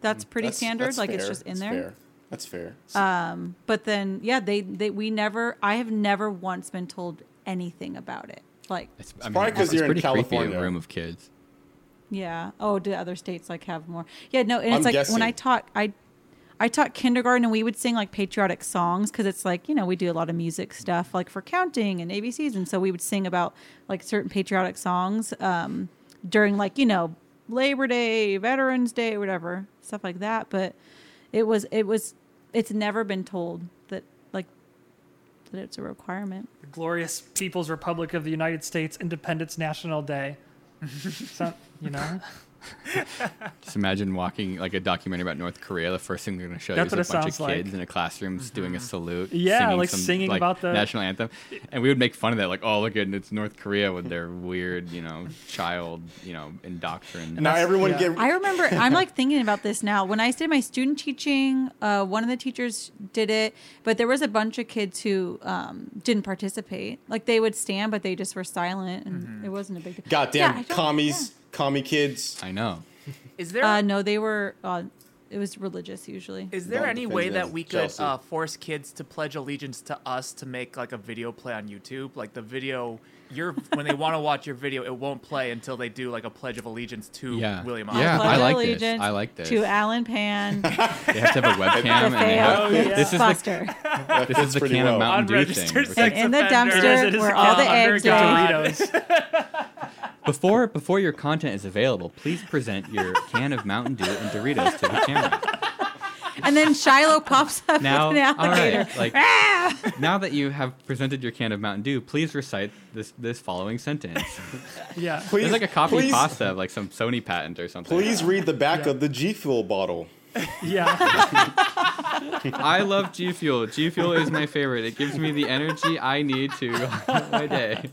B: That's pretty
E: That's-
B: standard.
E: that's
B: like it's
E: fair.
B: just in
E: That's
B: there.
E: Fair. That's fair.
B: Um, But then yeah, they they we never. I have never once been told anything about it. Like
A: It's, I
E: probably 'cause
A: it's
E: you're in
A: pretty creepy,
E: California.
A: a room of kids.
B: Yeah. Oh, do other states like have more? Yeah. No, and it's
E: I'm
B: like
E: guessing.
B: when I taught, I, I taught kindergarten, and we would sing like patriotic songs because it's like you know we do a lot of music stuff like for counting and ABCs, and so we would sing about like certain patriotic songs um, during like you know Labor Day, Veterans Day, whatever stuff like that. But it was it was it's never been told that like that it's a requirement.
D: the glorious People's Republic of the United States Independence National Day. *laughs* so, you know,
A: Just imagine walking like a documentary about North Korea. The first thing they're going to show
D: That's
A: you is a bunch of
D: sounds like.
A: kids in a classroom just doing a salute.
D: Yeah, like singing
A: like,
D: about the-
A: national anthem, and we would make fun of that. Like, oh, look at it's North Korea with their weird, you know, child, you know, indoctrination.
E: now everyone
D: yeah.
E: get
B: I remember I'm like thinking about this now. When I did my student teaching, uh, one of the teachers did it, but there was a bunch of kids who um, didn't participate. Like they would stand, but they just were silent, and it wasn't a big deal.
E: goddamn
B: Yeah, I don't-
E: commies, commie kids.
A: I know.
C: Is there
B: Uh, no, they were. Uh, it was religious usually.
C: Is there
E: Don't
C: any
E: defend
C: way that we could
E: Chelsea.
C: uh, force kids to pledge allegiance to us to make like a video play on YouTube? Like the video, your when they want to watch your video, it won't play until they do like a pledge of allegiance to
A: Yeah.
C: William.
A: Yeah,
C: Osman.
A: I
B: Pledge
A: like this.
B: allegiance
A: I like this.
B: To Allen Pan, *laughs*
A: They have to have a *laughs* webcam, and they have,
D: Oh, yeah.
A: this is the
B: Foster, *laughs*
A: this is the
E: pretty
A: can of
E: well.
A: Mountain Dew
C: Unregistered
A: thing.
C: sex
B: and in the
C: offender.
B: dumpster
D: It is
B: where all the
C: calendar
B: eggs
C: guide.
B: are.
D: Doritos.
A: Before before your content is available, please present your can of Mountain Dew and Doritos to the camera.
B: and then Shiloh pops up
A: Now,
B: with an alligator.
A: right. Like *laughs* ah! now that you have presented your can of Mountain Dew, please recite this this following sentence. *laughs*
D: Yeah.
E: Please,
A: It's like a copy
E: please,
A: pasta of like some Sony patent or something.
E: Please read the back
D: Yeah.
E: of the G Fuel bottle. *laughs*
D: Yeah.
A: I love G Fuel. G Fuel is my favorite. It gives me the energy I need to go on my day.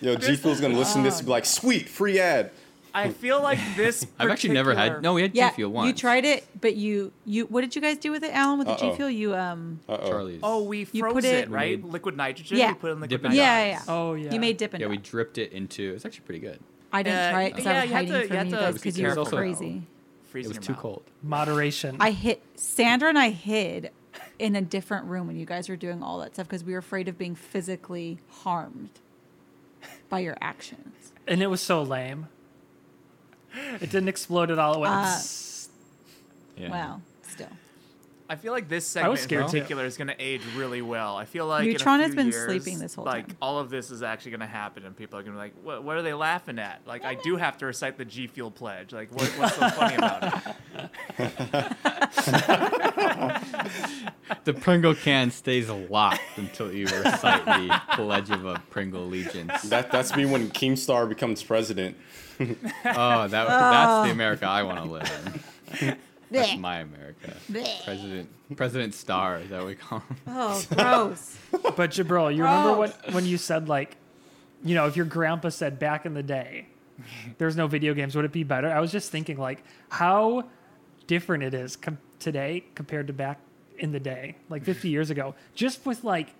E: Yo, G Fuel's gonna listen to this and be like, sweet, free ad.
C: I feel like *laughs* this.
A: I've actually never had. No, we had
B: Yeah,
A: G Fuel once.
B: you tried it, but you you what did you guys do with it, Allen? With the
E: Uh-oh.
B: G Fuel, you um
E: Uh oh.
A: Charlie's.
C: Oh, we
B: You
C: froze
B: put
C: it,
B: it-
C: right?
A: We
C: liquid nitrogen.
B: Yeah.
C: We put it in liquid
A: Dip
C: nitrogen.
B: yeah, yeah, yeah.
D: Oh, yeah.
B: You made dip and
A: yeah, we dripped it into. It's actually pretty good.
B: I didn't
C: Uh,
B: try it because
C: yeah,
B: I was hiding
C: to-
B: from you guys because you were
A: careful.
B: crazy.
C: Freeze
A: It was too
C: mouth.
A: cold.
D: Moderation.
B: I hid Sandra and I hid in a different room when you guys were doing all that stuff because we were afraid of being physically harmed by your actions.
D: and it was so lame. It didn't explode at all at
B: Uh,
D: once.
A: Yeah.
B: Well, still.
C: I feel like this
D: I
C: segment in
D: scared too.
C: particular is going to age really well. I feel like
B: Neutron has been
C: years,
B: sleeping this whole
C: like
B: time.
C: all of this is actually going to happen, and people are going to be like, "What? What are they laughing at?" Like, I do *laughs* have to recite the G Fuel pledge. Like, what, what's so funny about it? *laughs*
A: The Pringle can stays locked until you recite the Pledge of a Pringle Allegiance.
E: That that's me when Keemstar becomes president.
A: Oh, that, that's the America I want to live in. That's
B: Blech.
A: my America.
B: Blech.
A: President President Star is that what we call him?
B: Oh, gross.
D: But Jabril, you remember
B: Gross.
D: when when you said like, you know, if your grandpa said back in the day, there's no video games, would it be better? I was just thinking like how different it is com- today compared to back in the day, like 50 years ago. Just with like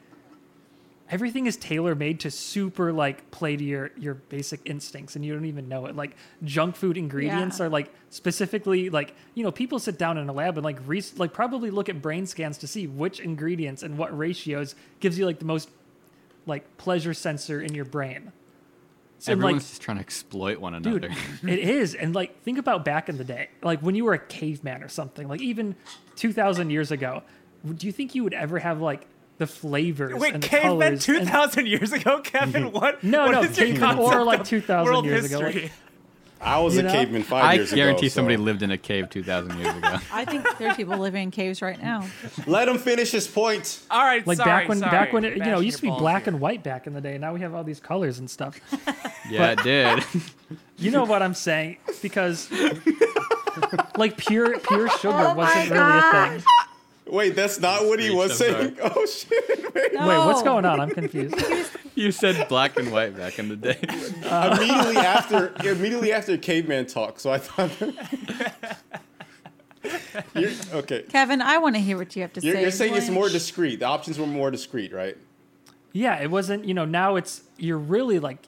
D: everything is tailor made to super like play to your your basic instincts and you don't even know it like junk food ingredients
B: Yeah.
D: are like specifically like you know people sit down in a lab and like re- like probably look at brain scans to see which ingredients and what ratios gives you like the most like pleasure sensor in your brain so
A: Everyone's
D: like
A: just trying to exploit one another.
D: dude *laughs* it is and like think about back in the day like when you were a caveman or something like even 2000 years ago do you think you would ever have like the flavors
C: Wait,
D: and the
C: cavemen
D: colors
C: two
D: and-
C: years ago, *laughs* Kevin? Mhm. What?
D: No,
C: what
D: no,
C: is your
D: cavemen or, like, 2,000
C: world
D: years ago, like-
C: history?
E: I was
D: You
E: a
D: know?
E: caveman five
A: I
E: years ago.
A: I guarantee
E: so-
A: somebody lived in a cave 2,000 years ago. *laughs*
B: I think there's people living in caves right now.
E: Let him finish his point.
C: All right,
D: like
C: sorry,
D: back when
C: sorry.
D: back when it, you know it used to be black
C: here.
D: and white back in the day now we have all these colors and stuff *laughs*
A: Yeah, it did. *laughs*
D: you know what i'm saying because like pure pure sugar
B: Oh
D: wasn't
B: my
D: really a thing
E: Wait, that's not what he was
A: I'm
E: saying. Oh shit! Wait.
D: wait what's going on i'm confused
A: you said black and white back in the day. *laughs*
E: immediately after, immediately after caveman talk. So I thought. *laughs* you're, okay,
B: Kevin, I want to hear what you have to
E: you're,
B: say.
E: you're saying it's more discreet. The options were more discreet, right?
D: yeah it wasn't you know now it's you're really like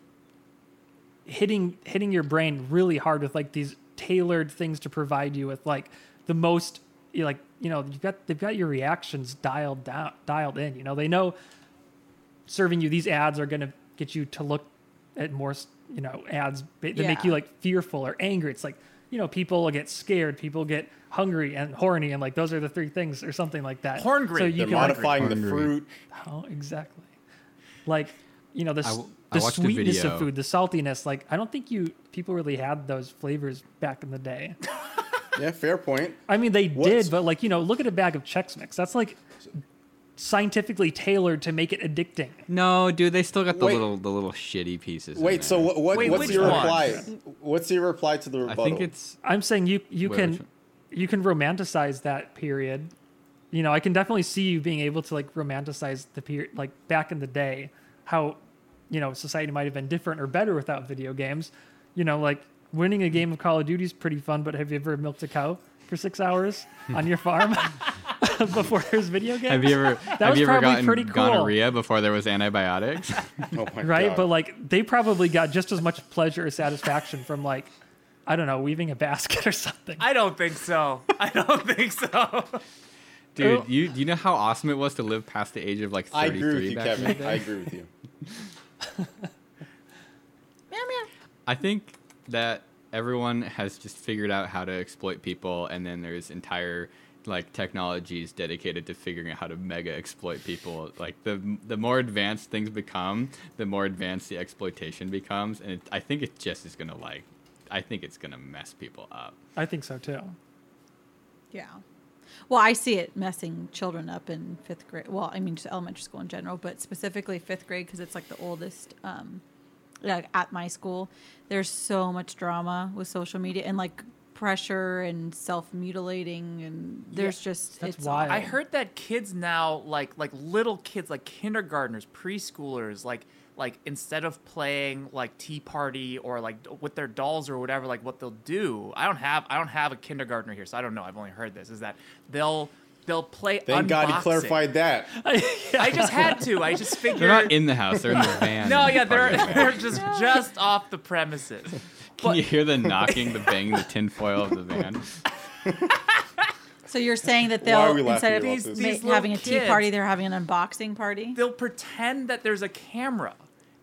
D: hitting hitting your brain really hard with like these tailored things to provide you with like the most like you know you've got they've got your reactions dialed down dialed in you know they know serving you these ads are going to get you to look at more you know ads ba- that make you like fearful or angry it's like you know people get scared people get hungry and horny and like those are the three things or something like that
C: Horngry.
D: so you
E: They're
D: can like,
E: modifying the fruit.
D: Oh, exactly. Like, you know, the,
A: I
D: s-
A: w- I
D: the sweetness
A: video.
D: of food, the saltiness. Like, I don't think you people really had those flavors back in the day.
E: Yeah, fair point.
D: I mean, they
E: What's-
D: did, but like, you know, look at a bag of Chex Mix. That's like scientifically tailored to make it addicting.
A: No, dude, they still got the
E: Wait.
A: little the little shitty pieces.
E: Wait, so what? what
C: Wait,
E: what's
C: which
E: your
C: one?
E: reply? What's your reply to the
A: I
E: rebuttal?
A: think it's
D: I'm saying you you
A: Wait,
D: can
A: one?
D: you can romanticize that period. You know, I can definitely see you being able to like romanticize the period, like back in the day, how you know society might have been different or better without video games. You know, like winning a game of Call of Duty is pretty fun, but have you ever milked a cow for six hours on your farm *laughs* *laughs* *laughs* before there's video games?
A: Have you ever *laughs* have
D: was
A: you ever
D: probably
A: gotten
D: pretty cool.
A: gonorrhea before there was antibiotics? *laughs*
E: oh my
D: right?
E: God.
D: But like they probably got just as much pleasure or satisfaction from like I don't know weaving a basket or something.
C: I don't think so. I don't think so.
A: Dude,
D: Oh.
A: you do you know how awesome it was to live past the age of like
E: I
A: 33
E: agree with you,
A: back in the
E: Kevin. I agree with you.
B: Meow, meow.
A: I think that everyone has just figured out how to exploit people, and then there's entire like technologies dedicated to figuring out how to mega exploit people. Like the the more advanced things become, the more advanced the exploitation becomes, and it, I think it just is gonna like, I think it's gonna mess people up.
D: I think so too.
B: Yeah. Well, I see it messing children up in fifth grade. Well, I mean, just elementary school in general, but specifically fifth grade because it's like the oldest. Um, like at my school, there's so much drama with social media and like pressure and self mutilating, and there's just
D: That's
B: it's
D: wild.
C: I heard that kids now, like like little kids, like kindergartners, preschoolers, like like instead of playing like Tea Party or like with their dolls or whatever, like what they'll do. I don't have I don't have a kindergartner here, so I don't know. I've only heard this. Is that they'll they'll play.
E: Thank God he
C: unboxing.
E: clarified that. *laughs*
C: I just had to. I just figured.
A: They're not in the house. They're in the van.
C: no, yeah, they're they're just just off the premises.
A: Can you hear the knocking, the banging, the tinfoil of the van?
B: So you're saying that
E: Why are we
B: they'll instead of
E: laughing about
C: this?
B: ma-
C: These
B: having a tea
C: kids-
B: party, they're having an unboxing party.
C: they'll pretend that there's a camera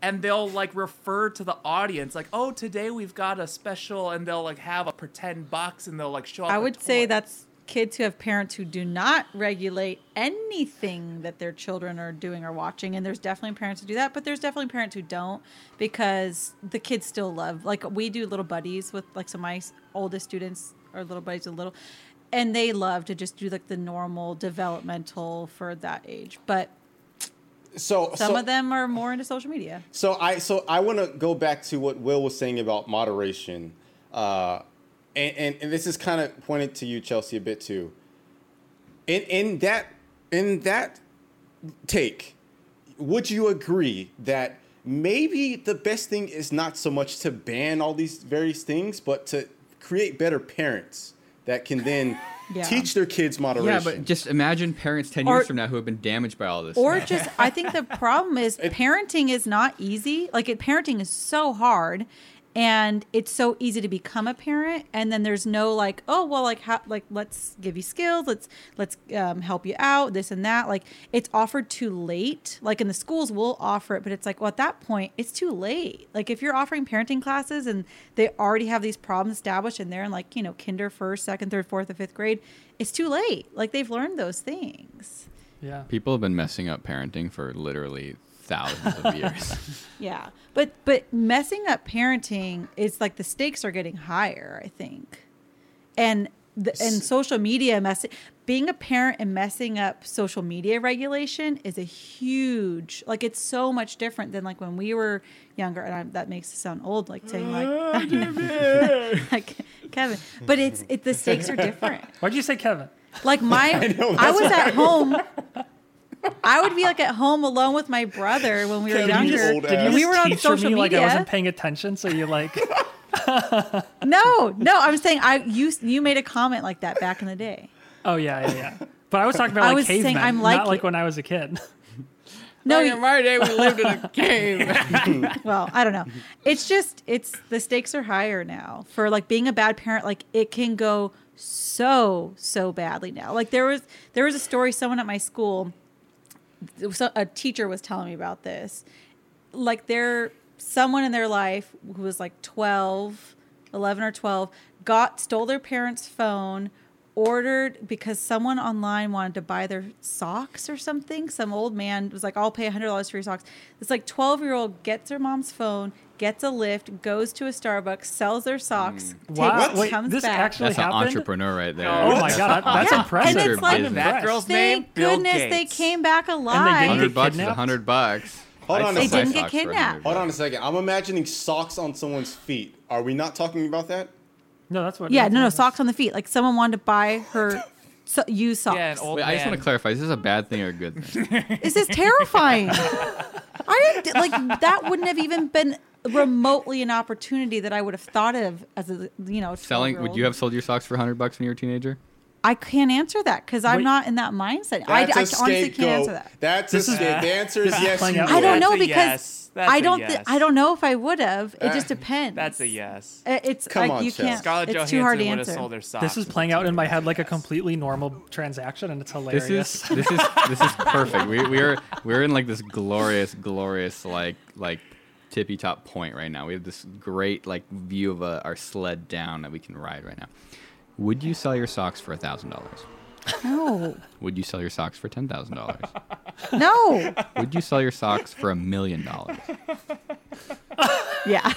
C: and they'll like refer to the audience like oh today we've got a special and they'll like have a pretend box and they'll like show off
B: I
C: a
B: would say
C: toy.
B: that's kids who have parents who do not regulate anything that their children are doing or watching. And there's definitely parents who do that, but there's definitely parents who don't because the kids still love. Like we do little buddies with like some of my oldest students or little buddies with little, and they love to just do like the normal developmental for that age. But
E: So
B: some
E: so,
B: of them are more into social media.
E: So I so I want to go back to what Will was saying about moderation, uh, and, and and this is kind of pointed to you, Chelsea, a bit too. In in that in that take, would you agree that maybe the best thing is not so much to ban all these various things, but to create better parents that can then *laughs*
B: Yeah.
E: teach their kids moderation?
A: Yeah, but just imagine parents 10
B: Or-
A: years from now who have been damaged by all this.
B: or just i think the problem is *laughs* parenting is not easy like it, parenting is so hard and it's so easy to become a parent. And then there's no like oh well like how like let's give you skills. Let's let's um, help you out this and that. Like it's offered too late. Like in the schools we'll offer it but it's like well at that point it's too late. Like if you're offering parenting classes and they already have these problems established and they're in like you know kinder first second third fourth or fifth grade it's too late. Like they've learned those things.
D: Yeah.
A: People have been messing up parenting for literally thousands of years. *laughs*
B: Yeah, but but messing up parenting is like the stakes are getting higher. I think, and the, and social media mess being a parent and messing up social media regulation is a huge like it's so much different than like when we were younger. And I, that makes it sound old, like saying like, ah, *laughs* *laughs* like Kevin, but it's it the stakes are different.
D: Why'd you say Kevin?
B: Like my, I, was at home. I would be like at home alone with my brother when we were younger.
E: old
D: Did you
E: ass.
B: and we were on
D: teacher
B: social
D: me
B: media.
D: like I wasn't paying attention? So you like, *laughs*
B: No, no, I'm saying I you you made a comment like that back in the day.
D: oh yeah, yeah, yeah. But I was talking about
B: I
D: like
B: was saying I'm like
D: not like when I was a kid.
B: No,
A: Back
B: you-
A: in my day, we lived in a *laughs* cave. *laughs*
B: well, I don't know. It's just it's the stakes are higher now for like being a bad parent. Like it can go so so badly now. Like there was there was a story someone at my school, so a teacher was telling me about this. Like there someone in their life who was like 12, 11 or 12 got stole their parents' phone ordered because someone online wanted to buy their socks or something some old man was like i'll pay $100 for your socks this like 12 year old gets her mom's phone gets a lift goes to a starbucks sells their socks
D: Wow,
B: takes,
D: wait,
B: comes
D: this
B: back
D: actually
A: That's an entrepreneur right there.
D: Oh my god, that's
B: Yeah, and it's like-
C: that girl's name
B: thank
C: Bill
B: goodness they came back
D: didn't
B: alive
D: get
A: Hundred bucks is
D: kidnapped?
A: hundred bucks.
E: Hold on a second.
B: They didn't get kidnapped.
E: Hold on a second. I'm imagining socks on someone's feet. Are we not talking about that?
D: No, that's what.
B: yeah no no socks on the feet like someone wanted to buy her so, used socks
C: Yeah, an old
A: Wait, I just want to clarify: is this a bad thing or a good thing?
B: This is terrifying. I didn't like that. Wouldn't have even been remotely an opportunity that I would have thought of as a you know
A: Selling? Would you have sold your socks for hundred bucks when you were a teenager?
B: I can't answer that because I'm
D: Wait.
B: not in that mindset. I, I
E: That's a
B: honestly can't answer that.
E: That's
D: This
E: a
D: is-
E: scape. The answer is yes.
D: playing
E: you
D: out-
B: I don't know because
C: yes. That's
B: I
C: a
B: don't. thi-
C: yes.
B: I don't know if I would have. It just
E: Uh,
B: depends.
C: That's a yes.
B: Uh, It's
E: Come
B: like
E: on,
B: you
E: Chelsea.
B: can't.
C: Scarlett
B: it's
C: Johansson
B: too hard to
C: would have
B: answer.
C: sold their socks.
D: This is playing out in my head like a completely normal transaction, and it's hilarious.
A: This is this is this is perfect. We we're we're in like this glorious, glorious like like tippy top point right now. We have this great like view of uh, our sled down that we can ride right now. Would you sell your socks for a thousand dollars?
B: No,
A: Would you sell your socks for ten thousand dollars?
B: no.
A: Would you sell your socks for a million dollars?
B: Yeah. *laughs*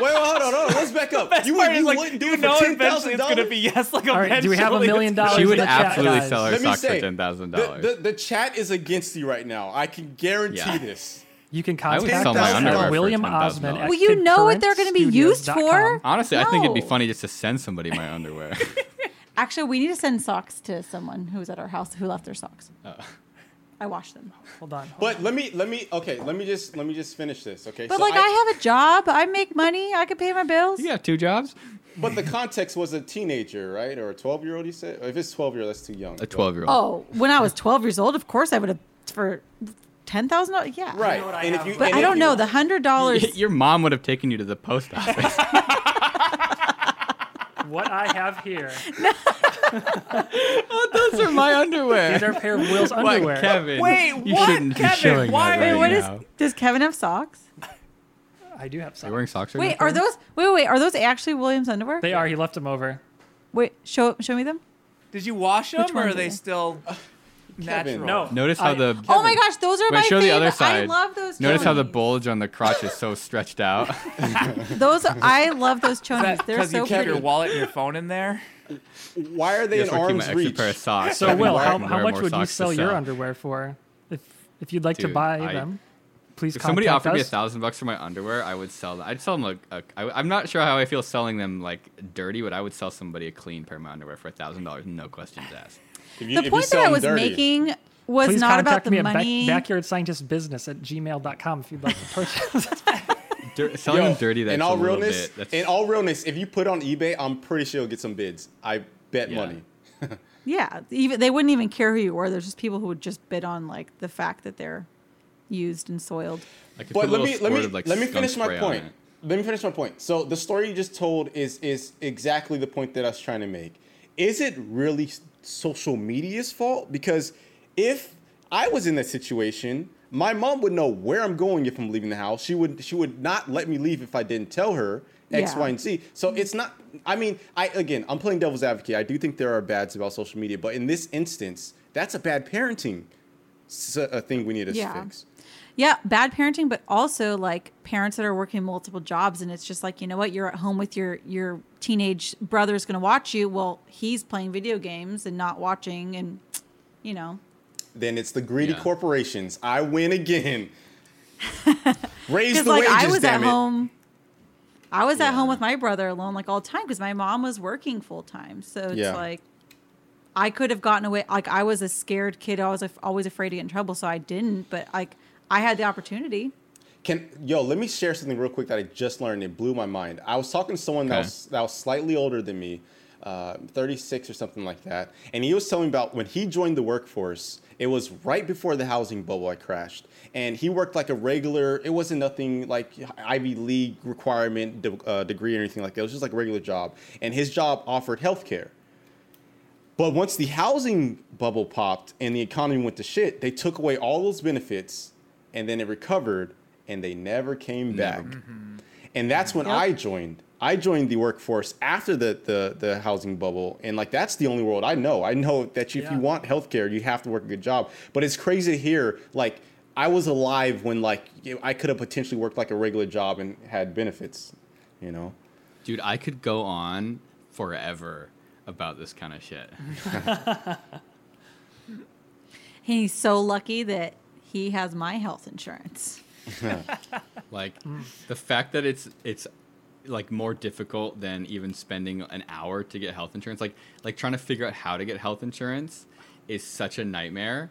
E: wait, hold on, hold on. Let's back up. *laughs* You, would,
C: Part is,
E: you
C: like,
E: wouldn't do
C: you
E: it
C: know
E: for ten
C: eventually
E: thousand
C: it's gonna be yes. Like
D: All right, do we have a million dollars
A: She would
D: the chat,
A: absolutely sell her
E: Let me
A: socks for
E: say,
A: ten thousand
E: the,
A: dollars.
E: the, the chat is against you right now. I can guarantee
A: Yeah.
E: this.
D: You can
A: I would
D: contact
E: sell my
D: us
E: underwear
D: at
E: for
D: William
A: $10,000.
D: Osmond. at
B: Well, you know what they're gonna be used for.
D: concurrentstudios.com.
A: Honestly, I think it'd be funny just to send somebody my underwear. *laughs*
B: Actually, we need to send socks to someone who's at our house who left their socks. Oh. I washed them.
D: Hold on. hold
E: But let me let me okay. Let me just let me just finish this. Okay.
B: But
E: So
B: like, I, have a job. I make money. I can pay my bills.
A: you have two jobs.
E: But the context was a teenager, right, or a twelve year old? You said. If it's twelve year old, that's too young.
A: A twelve-year-old.
B: Oh, when I was 12 years old, of course I would have for ten thousand dollars. Yeah.
E: Right.
D: what I
E: and if you,
B: But
E: and
B: I don't
E: you-
B: know the hundred dollars. *laughs*
A: Your mom would have taken you to the post office. *laughs* *laughs*
D: What I have here.
A: Oh, Those are my underwear.
D: These are a pair of Will's
A: What,
D: underwear.
A: Kevin?
C: Wait,
A: you
C: what,
A: shouldn't
C: Kevin?
A: be showing
C: Why-
A: that
C: Wait,
A: right
B: Wait, what is?
A: now.
B: Does Kevin have socks?
D: I do have some.
A: Are you wearing socks right
B: Wait, are those? Wait, wait, wait, are those actually Williams underwear?
D: They are. He left them over.
B: Wait, show show me them.
C: Did you wash them,
B: Which
C: or are
B: are
C: they
B: they?
C: still natural?
D: No.
A: Notice how
D: I-
A: the
B: Oh my gosh, those are
A: Wait,
B: my
A: show the
B: favorite.
A: other side.
B: I love those.
A: Notice how the bulge on the crotch is so stretched out. *laughs* *laughs*
B: Those I love those
C: Is
B: chonies.
C: that
B: They're
C: because
B: so
C: you keep
B: pretty.
C: your wallet and your phone in there?
E: Why are they
A: Yes,
E: in arm's
A: extra
E: reach?
A: pair of socks.
D: So Will, how, how much would you
A: socks
D: sell your underwear for? If if you'd like to buy
A: I-
D: them, please
A: If somebody offered me a thousand bucks for my underwear, I would sell them. I'd sell them like a, I, I'm not sure how I feel selling them like dirty, but I would sell somebody a clean pair of my underwear for a thousand dollars, no questions asked.
E: If you-
B: The point that I was
E: dirty.
B: making was
D: Please
B: not about
D: contact
B: the
D: me at back,
B: money.
D: backyardscientistbusiness at gmail.com if you'd like to purchase. *laughs*
A: Dir- selling
E: Yo,
A: them dirty, that's
E: in all
A: a
E: realness,
A: bit. That's,
E: in all realness, if you put on eBay, I'm pretty sure you'll get some bids. I bet
A: Yeah.
E: money. *laughs*
B: Yeah, even they wouldn't even care who you were. There's just people who would just bid on like the fact that they're used and soiled.
E: But let me let me
A: of, like,
E: let me finish my point. Let me finish my point. So the story you just told is is exactly the point that I was trying to make. Is it really s- social media's fault? Because if I was in that situation, my mom would know where I'm going if I'm leaving the house. She would she would not let me leave if I didn't tell her X,
B: Yeah.
E: Y, and Z. So mm-hmm. it's not. I mean, I again, I'm playing devil's advocate. I do think there are bads about social media, but in this instance, that's a bad parenting s- a thing we need to
B: Yeah.
E: fix.
B: Yeah, bad parenting, but also like parents that are working multiple jobs, and it's just like you know what, you're at home with your your teenage brother's going to watch you. Well, he's playing video games and not watching, and you know,
E: then it's the greedy
A: Yeah.
E: corporations. I win again. *laughs* Raise
B: because
E: the
B: like
E: wages,
B: I was at
E: it.
B: home. I was at home with my brother alone, like all the time, because my mom was working full time. So it's
E: Yeah.
B: like I could have gotten away. Like I was a scared kid. I was af- always afraid to get in trouble, so I didn't. But like I had the opportunity.
E: Can yo, let me share something real quick that I just learned. It blew my mind. I was talking to someone that was that was slightly older than me, uh, 36 or something like that, and he was telling me about when he joined the workforce. It was right before the housing bubble had crashed, and he worked like a regular. It wasn't nothing like Ivy League requirement de- uh, degree or anything like that. It was just like a regular job, and his job offered health care. But once the housing bubble popped and the economy went to shit, they took away all those benefits and then it recovered and they never came back. Mm-hmm. And that's when
B: Yep.
E: I joined. I joined the workforce after the, the, the housing bubble. And like that's the only world I know. I know that if
D: Yeah.
E: you want healthcare, you have to work a good job. But it's crazy to hear like I was alive when like I could have potentially worked like a regular job and had benefits, you know?
A: Dude, I could go on forever about this kind of shit. *laughs* *laughs*
B: He's so lucky that he has my health insurance. *laughs*
A: Like the fact that it's it's like more difficult than even spending an hour to get health insurance. Like like trying to figure out how to get health insurance is such a nightmare.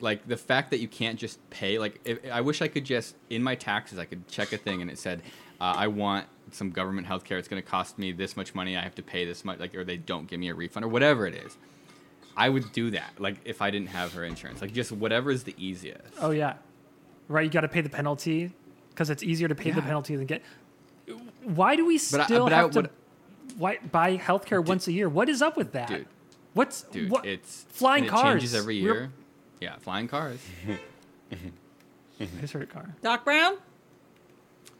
A: Like the fact that you can't just pay. Like if, I wish I could just in my taxes I could check a thing and it said uh, I want some government health care. It's going to cost me this much money. I have to pay this much. Like or they don't give me a refund or whatever it is. I would do that. Like if I didn't have her insurance. Like just whatever is the easiest.
D: Oh yeah, right. You got to pay the penalty because it's easier to pay the penalty than get. Why do we
A: But I-
D: still
A: but I
D: have to
A: would-
D: why, buy healthcare once a year? What is up with that?
A: Dude.
D: What's
A: Dude,
D: what?
A: it's
D: flying
A: and it
D: cars
A: changes every
D: We're-
A: year. Yeah, flying cars.
D: I just heard a car.
B: Doc Brown.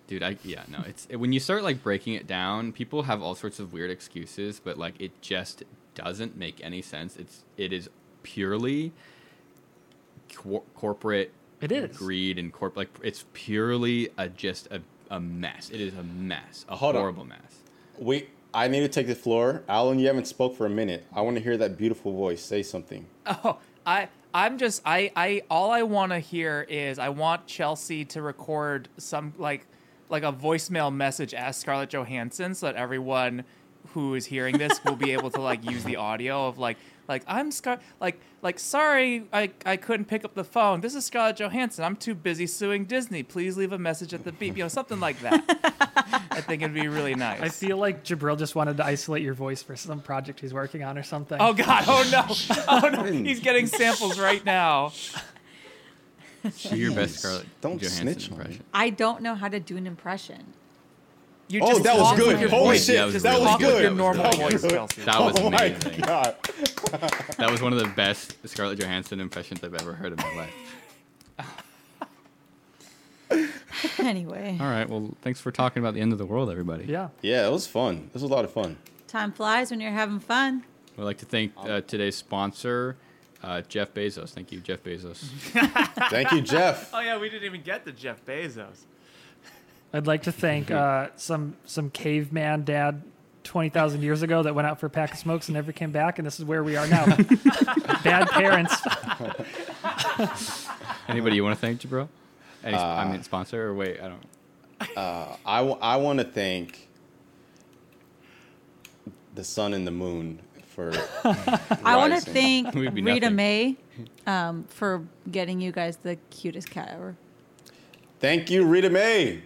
A: Dude, I yeah, no, it's when you start like breaking it down, people have all sorts of weird excuses, but like it just doesn't make any sense. It's it is purely cor- corporate
D: It is.
A: greed and corp like it's purely a just a, a mess. It is a mess. A
E: Hold on.
A: horrible mess.
E: Wait, I need to take the floor. Allen, you haven't spoke for a minute. I want to hear that beautiful voice. Say something.
C: Oh, I I'm just I I all I want to hear is I want Chelsea to record some like like a voicemail message as Scarlett Johansson so that everyone who is hearing this will be able to like use the audio of like like I'm Scar like like sorry I I couldn't pick up the phone. This is Scarlett Johansson. I'm too busy suing Disney. Please leave a message at the beep. You know something like that. I think it'd be really nice.
D: I feel like Jabril just wanted to isolate your voice for some project he's working on or something.
C: Oh God! Oh no! *laughs* Oh no! He's getting samples right now.
A: Do your best Scarlett
E: Don't
A: Johansson
E: snitch on me.
A: impression.
B: I don't know how to do an impression.
C: You
E: Oh, that was good. Holy
C: voice.
E: shit,
A: that was
C: Just
A: really
C: talk
A: good.
C: with your
A: That was
C: voice,
A: good. That was *laughs*
E: oh my
A: amazing.
E: god.
A: That was one of the best Scarlett Johansson impressions I've ever heard in my life. *laughs*
B: anyway,
A: All right. Well, thanks for talking about the end of the world, everybody.
D: Yeah.
E: Yeah, it was fun. This was a lot of fun.
B: time flies when you're having fun.
A: We'd like to thank uh, today's sponsor, uh, Jeff Bezos. Thank you, Jeff Bezos. *laughs*
E: Thank you, Jeff.
C: Oh yeah, we didn't even get to Jeff Bezos.
D: I'd like to thank uh, some some caveman dad twenty thousand years ago that went out for a pack of smokes and never came back, and this is where we are now. *laughs* Bad parents. *laughs*
A: Anybody you want to thank, Jabro? Any, I mean, sponsor or wait, I don't.
E: I, w- I want to thank the sun and the moon for. *laughs*
B: I want to
E: rising.
B: thank
A: We'd be
B: Rita
A: nothing.
B: May um, for getting you guys the cutest cat ever.
E: Thank you, Rita May.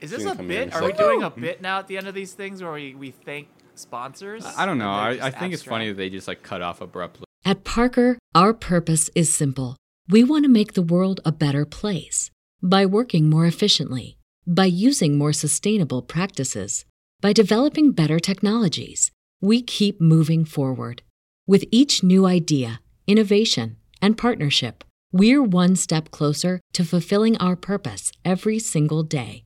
C: Is this a
E: gonna come here
C: bit? Are
E: a
C: we
E: second.
C: doing a bit now at the end of these things, where we, we thank sponsors?
A: I don't know. I, I
C: just
A: think it's funny that they just like cut off abruptly.
F: At Parker, our purpose is simple. We want to make the world a better place by working more efficiently, by using more sustainable practices, by developing better technologies. We keep moving forward. With each new idea, innovation, and partnership, we're one step closer to fulfilling our purpose every single day.